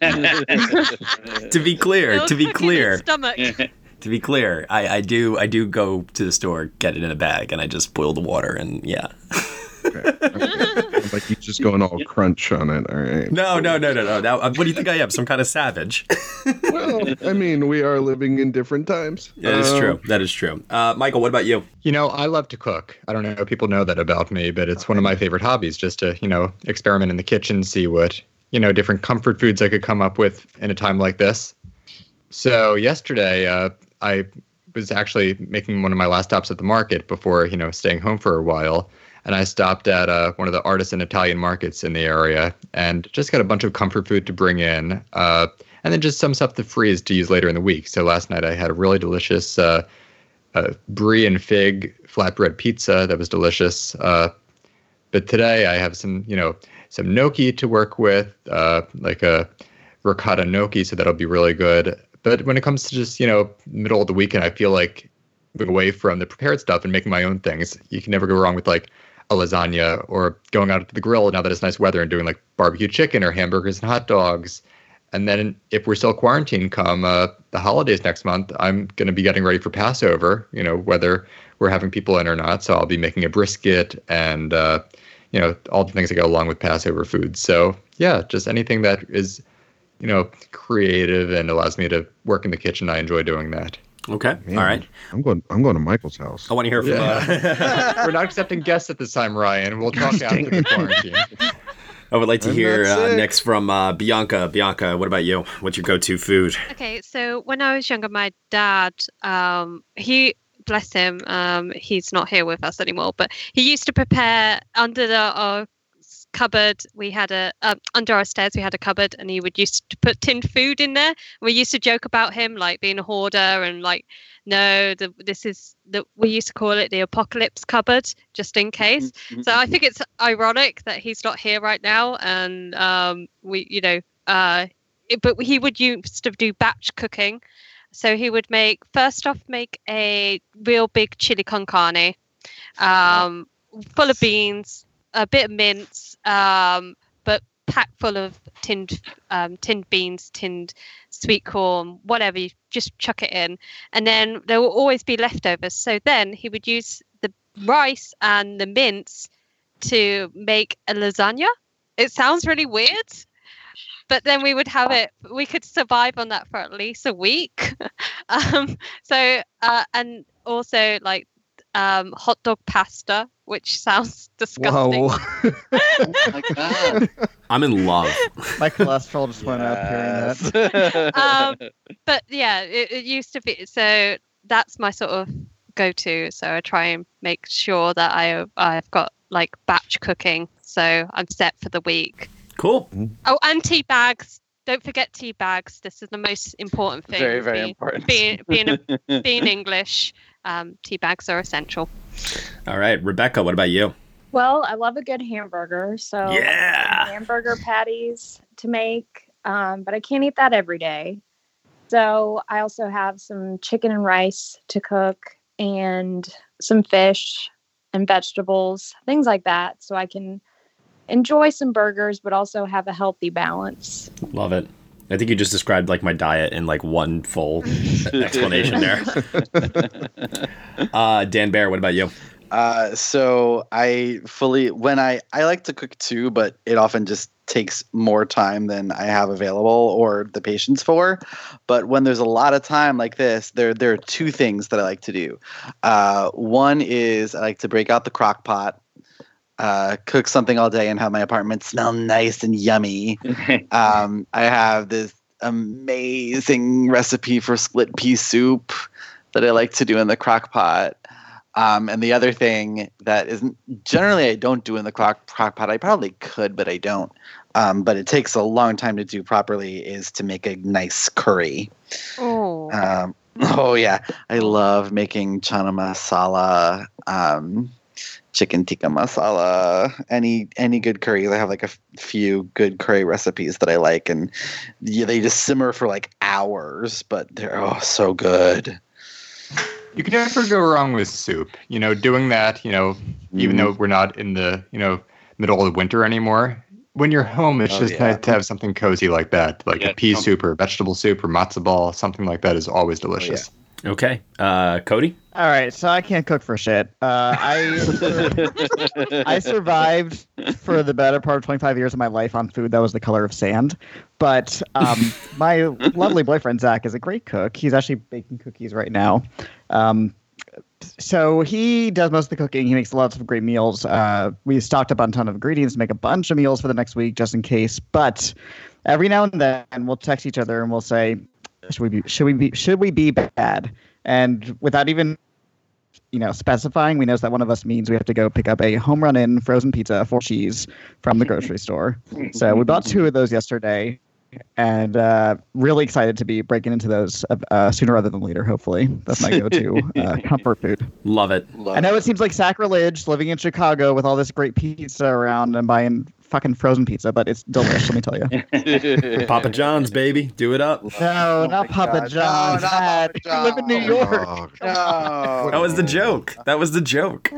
bag. to be clear, to be clear, Stomach. to be clear, I, I do I do go to the store, get it in a bag, and I just boil the water, and yeah. like he's just going all crunch on it. All right. No, no, no, no, no. Now, uh, what do you think I am? Some kind of savage? well, I mean, we are living in different times. That is Um, true. That is true. Uh, Michael, what about you? You know, I love to cook. I don't know if people know that about me, but it's one of my favorite hobbies just to, you know, experiment in the kitchen, see what, you know, different comfort foods I could come up with in a time like this. So yesterday, uh, I was actually making one of my last stops at the market before, you know, staying home for a while. And I stopped at uh, one of the artisan Italian markets in the area and just got a bunch of comfort food to bring in. Uh, and then just some stuff to freeze to use later in the week. So last night I had a really delicious uh, uh, brie and fig flatbread pizza that was delicious. Uh, but today I have some, you know, some gnocchi to work with, uh, like a ricotta gnocchi, so that'll be really good. But when it comes to just, you know, middle of the weekend, I feel like away from the prepared stuff and making my own things. You can never go wrong with like a lasagna or going out to the grill now that it's nice weather and doing like barbecue chicken or hamburgers and hot dogs. And then if we're still quarantined come uh, the holidays next month, I'm going to be getting ready for Passover, you know, whether we're having people in or not. So I'll be making a brisket and, uh, you know, all the things that go along with Passover food. So yeah, just anything that is, you know, creative and allows me to work in the kitchen. I enjoy doing that. Okay. Man, All right. I'm going. I'm going to Michael's house. I want to hear from. Uh, We're not accepting guests at this time, Ryan. We'll talk after the quarantine. I would like to I'm hear uh, next from uh, Bianca. Bianca, what about you? What's your go-to food? Okay, so when I was younger, my dad, um, he bless him, um, he's not here with us anymore, but he used to prepare under the our s- cupboard. We had a um, under our stairs. We had a cupboard, and he would used to put tinned food in there. We used to joke about him like being a hoarder and like, no, the, this is the we used to call it the apocalypse cupboard, just in case. So I think it's ironic that he's not here right now, and um, we, you know, uh, it, but he would used to do batch cooking. So he would make first off make a real big chili con carne, um, full of beans, a bit of mince, um, but packed full of tinned um, tinned beans, tinned sweet corn, whatever. You just chuck it in, and then there will always be leftovers. So then he would use the rice and the mince to make a lasagna. It sounds really weird, but then we would have it. We could survive on that for at least a week. um, so uh, and also like um, hot dog pasta, which sounds disgusting. Whoa. I'm in love. My cholesterol just went up hearing that. um, but yeah, it, it used to be. So that's my sort of go-to. So I try and make sure that I I've got like batch cooking, so I'm set for the week. Cool. Oh, and tea bags. Don't forget tea bags. This is the most important thing. Very, very being, important. Being being, a, being English, um, tea bags are essential. All right, Rebecca, what about you? Well, I love a good hamburger, so Yeah. hamburger patties to make, um, but I can't eat that every day. So I also have some chicken and rice to cook, and some fish and vegetables, things like that, so I can enjoy some burgers, but also have a healthy balance. Love it. I think you just described like my diet in like one full explanation there. uh, Dan Bayer, what about you? Uh, so I fully when I I like to cook too, but it often just takes more time than I have available or the patience for. But when there's a lot of time like this, there there are two things that I like to do. Uh, one is I like to break out the crock pot. Uh, cook something all day and have my apartment smell nice and yummy. um, I have this amazing recipe for split pea soup that I like to do in the crock pot. Um, and the other thing that isn't generally I don't do in the crock, crock pot, I probably could, but I don't. Um, but it takes a long time to do properly is to make a nice curry. Oh. Um, oh yeah, I love making chana masala, um, chicken tikka masala, any any good curry. I have like a f- few good curry recipes that I like, and yeah, they just simmer for like hours, but they're oh so good. You can never go wrong with soup. You know, doing that, you know, even though mm-hmm. we're not in the, you know, middle of winter anymore, when you're home, it's Oh, just yeah. nice to have something cozy like that, like Yeah, a pea some- soup or vegetable soup or matzo ball, something like that is always oh, delicious. Okay, uh, Cody. All right, so I can't cook for shit. Uh, I I survived for the better part of 25 years of my life on food that was the color of sand. But um, my lovely boyfriend Zach is a great cook. He's actually baking cookies right now. Um, so he does most of the cooking. He makes lots of great meals. Uh, we stocked up on a ton of ingredients to make a bunch of meals for the next week, just in case. But every now and then, we'll text each other and we'll say, "Should we be? Should we be? Should we be bad?" And without even you know specifying, we know that one of us means we have to go pick up a Home Run Inn frozen pizza four cheese from the grocery store. So we bought two of those yesterday and uh, really excited to be breaking into those uh, sooner rather than later. Hopefully, that's my go-to uh, comfort food. Love it. I know it seems like sacrilege living in Chicago with all this great pizza around and buying fucking frozen pizza, but it's delicious. let me tell you. Papa John's, baby, do it up. No, not Papa John's. Dad. You live in New York. That was the joke. That was the joke.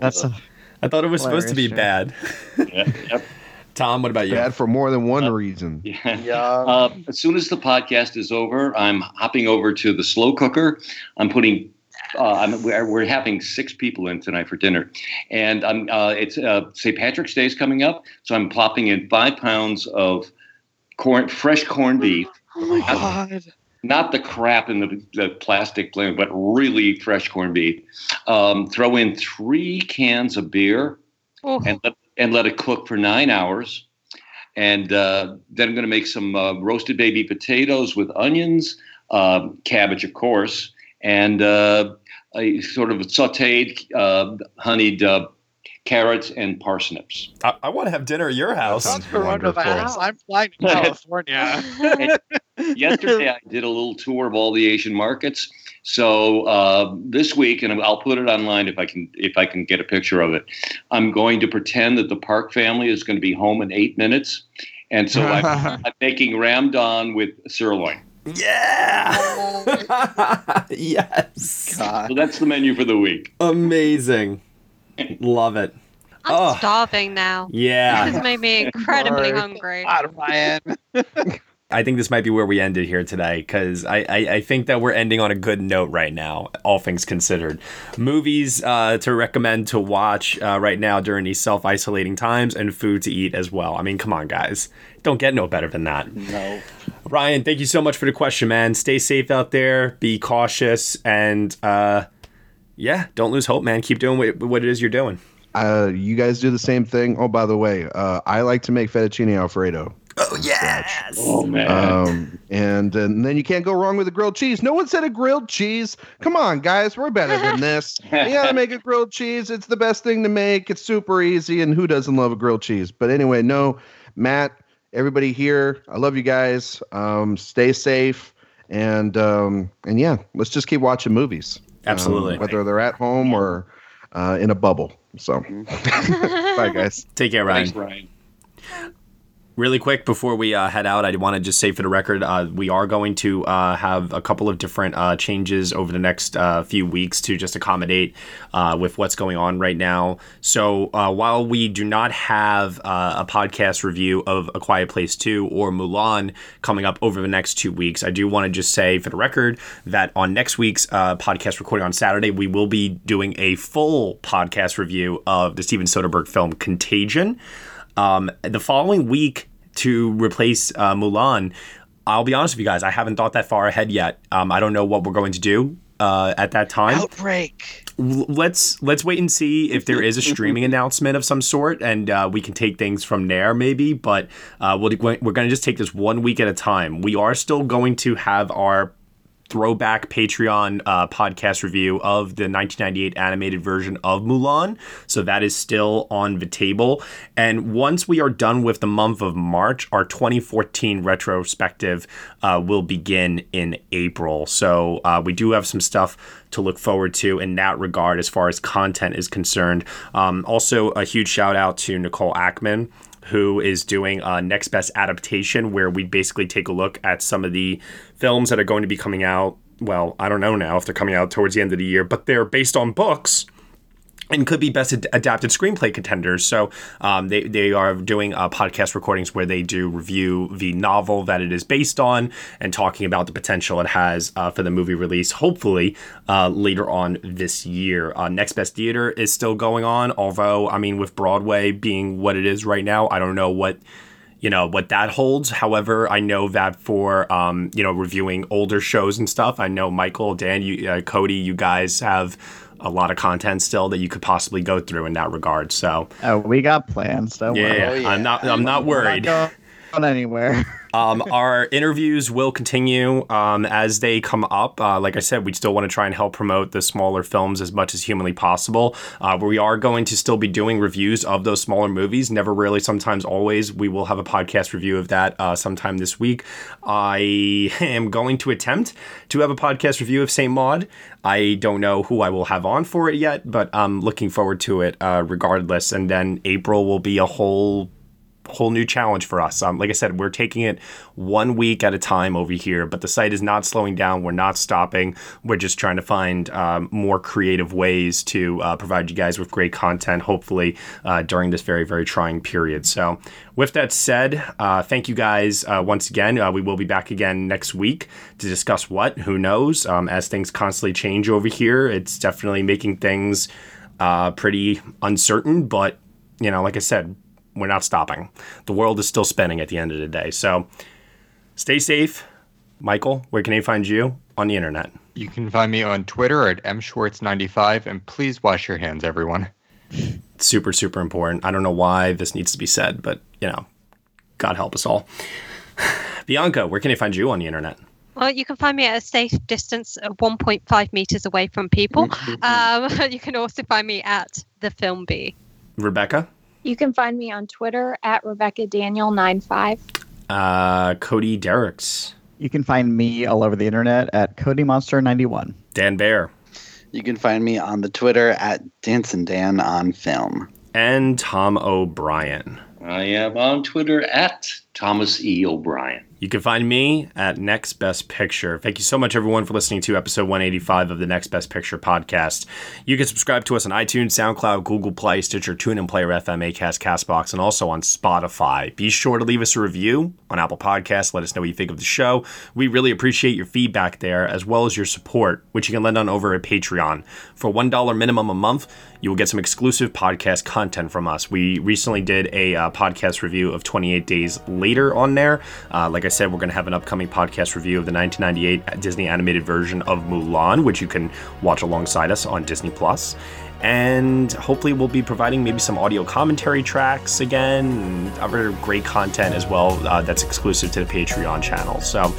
That's. A, I thought it was supposed to be bad. yep. Tom, what about you? Bad for more than one reason. Yeah. Uh, as soon as the podcast is over, I'm hopping over to the slow cooker. I'm putting. Uh, I'm, we're, we're having six people in tonight for dinner, and I'm. Uh, it's uh, St. Patrick's Day is coming up, so I'm plopping in five pounds of corn, fresh corned beef. Oh my god! Not the crap in the, the plastic blend, but really fresh corned beef. Um, throw in three cans of beer, and let, and let it cook for nine hours. And uh, then I'm going to make some uh, roasted baby potatoes with onions, uh, cabbage, of course, and uh, a sort of sautéed, uh, honeyed uh, carrots and parsnips. I, I want to have dinner at your house. I'm flying to California. Yesterday, I did a little tour of all the Asian markets. So uh, this week, and I'll put it online if I can if I can get a picture of it. I'm going to pretend that the Park family is going to be home in eight minutes, and so I'm, I'm making ramdon with sirloin. Yeah. yes. God. So that's the menu for the week. Amazing. Love it. I'm Oh. starving now. Yeah. This has made me incredibly Lord. hungry. I think this might be where we ended here today because I, I, I think that we're ending on a good note right now, all things considered. Movies uh, to recommend to watch uh, right now during these self isolating times and food to eat as well. I mean, come on, guys. Don't get no better than that. No. Ryan, thank you so much for the question, man. Stay safe out there, be cautious, and uh, yeah, don't lose hope, man. Keep doing what, what it is you're doing. Uh, you guys do the same thing. Oh, by the way, uh, I like to make fettuccine alfredo. Oh yes. Oh man. Um, and and then you can't go wrong with a grilled cheese. No one said a grilled cheese. Come on, guys, we're better than this. you gotta make a grilled cheese. It's the best thing to make. It's super easy, and who doesn't love a grilled cheese? But anyway, no, Matt, everybody here, I love you guys. Um, stay safe, and um, and yeah, let's just keep watching movies. Um, Absolutely. whether they're at home or uh, in a bubble. So, bye, guys. Take care, Ryan. Thanks, Ryan. Really quick before we uh, head out, I want to just say for the record, uh, we are going to uh, have a couple of different uh, changes over the next uh, few weeks to just accommodate uh, with what's going on right now. So while we do not have a podcast review of A Quiet Place 2 or Mulan coming up over the next two weeks, I do want to just say for the record that on next week's podcast recording on Saturday, we will be doing a full podcast review of the Steven Soderbergh film Contagion. Um, the following week to replace uh, Mulan, I'll be honest with you guys, I haven't thought that far ahead yet. Um, I don't know what we're going to do uh, at that time. Outbreak. Let's let's wait and see if there is a streaming announcement of some sort, and uh, we can take things from there, maybe. But uh, we'll, we're going to just take this one week at a time. We are still going to have our throwback Patreon uh, podcast review of the 1998 animated version of Mulan. So that is still on the table. And once we are done with the month of March, our 2014 retrospective uh, will begin in April. So uh, we do have some stuff to look forward to in that regard as far as content is concerned. Um, also, a huge shout out to Nicole Ackman who is doing a next best adaptation where we basically take a look at some of the films that are going to be coming out well i don't know now if they're coming out towards the end of the year but they're based on books and could be best ad- adapted screenplay contenders. So um, they they are doing uh, podcast recordings where they do review the novel that it is based on and talking about the potential it has uh, for the movie release. Hopefully uh, later on this year. Uh, Next Best Theater is still going on, although I mean with Broadway being what it is right now, I don't know what you know what that holds. However, I know that for um, you know reviewing older shows and stuff, I know Michael, Dan, you, uh, Cody, you guys have a lot of content still that you could possibly go through in that regard. So Oh, we got plans. Don't yeah, worry. Oh, I'm not I'm not worried. Not going anywhere. um, our interviews will continue um, as they come up. Uh, like I said, we still want to try and help promote the smaller films as much as humanly possible. Uh, we are going to still be doing reviews of those smaller movies. Never really, sometimes always. We will have a podcast review of that uh, sometime this week. I am going to attempt to have a podcast review of St. Maud. I don't know who I will have on for it yet, but I'm looking forward to it uh, regardless. And then April will be a whole whole new challenge for us. Um, like I said, we're taking it one week at a time over here, but the site is not slowing down. We're not stopping. We're just trying to find um, more creative ways to uh, provide you guys with great content, hopefully, uh, during this very, very trying period. So, with that said, uh, thank you guys uh, once again. Uh, we will be back again next week to discuss what, who knows, um, as things constantly change over here. It's definitely making things uh, pretty uncertain, but, you know, like I said, we're not stopping. The world is still spinning at the end of the day. So stay safe. Michael, where can they find you on the internet? You can find me on Twitter at mschwartz95, and please wash your hands, everyone. Super, super important. I don't know why this needs to be said, but you know, God help us all. Bianca, where can they find you on the internet? Well, you can find me at a safe distance of 1.5 meters away from people. um, you can also find me at the Film Bee. Rebecca, You can find me on Twitter at Rebecca Daniel 95. uh, Cody Dericks, You can find me all over the internet at Cody Monster 91. Dan Bayer, You can find me on the Twitter at Dancing Dan on Film. and Tom O'Brien. I am on Twitter at Thomas E. O'Brien. You can find me at Next Best Picture. Thank you so much, everyone, for listening to episode 185 of the Next Best Picture podcast. You can subscribe to us on iTunes, SoundCloud, Google Play, Stitcher, TuneIn, Player FM, Acast, Castbox, and also on Spotify. Be sure to leave us a review on Apple Podcasts. Let us know what you think of the show. We really appreciate your feedback there, as well as your support, which you can lend on over at Patreon. For $1 minimum a month, you will get some exclusive podcast content from us. We recently did a uh, podcast review of 28 Days Later on there. Uh, like I said, we're going to have an upcoming podcast review of the 1998 Disney animated version of Mulan, which you can watch alongside us on Disney Plus. And hopefully, we'll be providing maybe some audio commentary tracks again, and other great content as well uh, that's exclusive to the Patreon channel. So,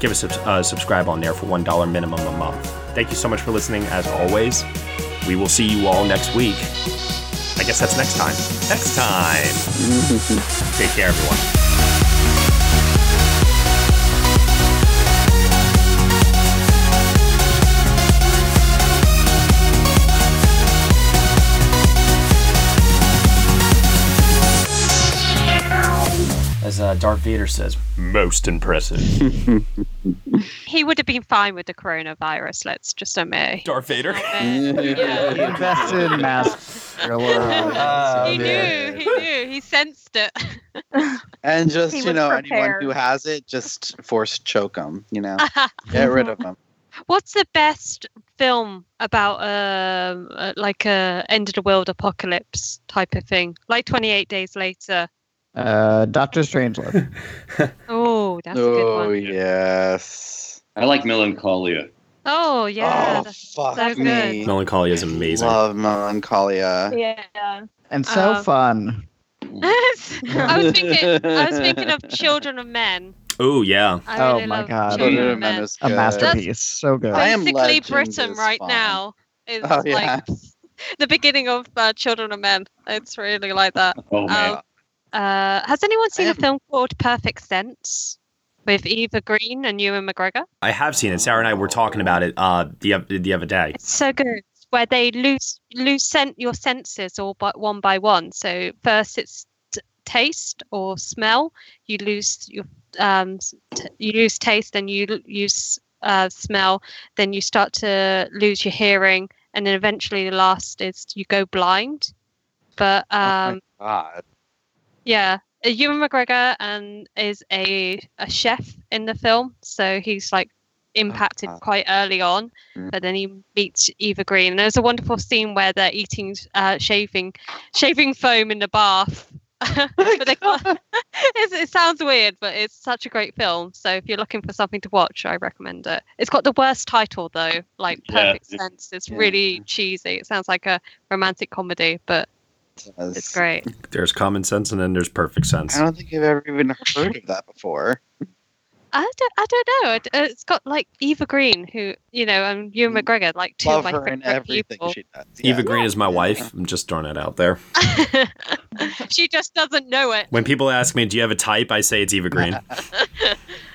give us a uh, subscribe on there for $1 minimum a month. Thank you so much for listening, as always. We will see you all next week. I guess that's next time. Next time. Take care, everyone. Darth Vader says, most impressive. He would have been fine with the coronavirus, let's just admit. Darth Vader? He invested in masks. for a little while. he knew, he knew, he sensed it. And just, He you was know, anyone who has it, just force choke them, you know? Get rid of them. What's the best film about um uh, like a end of the world apocalypse type of thing, like Twenty Eight Days Later? Uh, Doctor Strangelove. Oh, that's a good Oh, one. yes. I like Melancholia. Oh yeah, Oh, that's fuck so good. me. Melancholia is amazing. Love Melancholia. Yeah. And so Um, fun. I was thinking, I was thinking of Children of Men. Oh, yeah. I oh my god. Children of Men. Is a masterpiece. So good. Basically, Legends Britain right fun. now is Oh, yeah. like the beginning of uh, Children of Men. It's really like that. Oh, man. Uh, has anyone seen a film called Perfect Sense with Eva Green and Ewan McGregor? I have seen it. Sarah and I were talking about it uh, the, the other day. It's so good. Where they lose lose sen- your senses all but one by one. So first it's t- taste or smell. You lose your um, s- t- you lose taste, then you l- use uh, smell. Then you start to lose your hearing, and then eventually the last is you go blind. But um, God. Yeah, uh, Ewan McGregor and is a a chef in the film, so he's like impacted quite early on. But then he meets Eva Green, and there's a wonderful scene where they're eating uh, shaving shaving foam in the bath. but they it's, it sounds weird, but it's such a great film. So if you're looking for something to watch, I recommend it. It's got the worst title though, like Yeah. Perfect Sense. It's really cheesy. It sounds like a romantic comedy, but it's great. There's common sense and then there's perfect sense. I don't think I've ever even heard of that before. I don't, I don't know. It- It's got like Eva Green, who you know, and Ewan McGregor, like two Mm. Love of my her favorite everything people. she does. Eva Green is my wife. I'm just throwing it out there. she just doesn't know it. When people ask me, "Do you have a type?" I say it's Eva Green.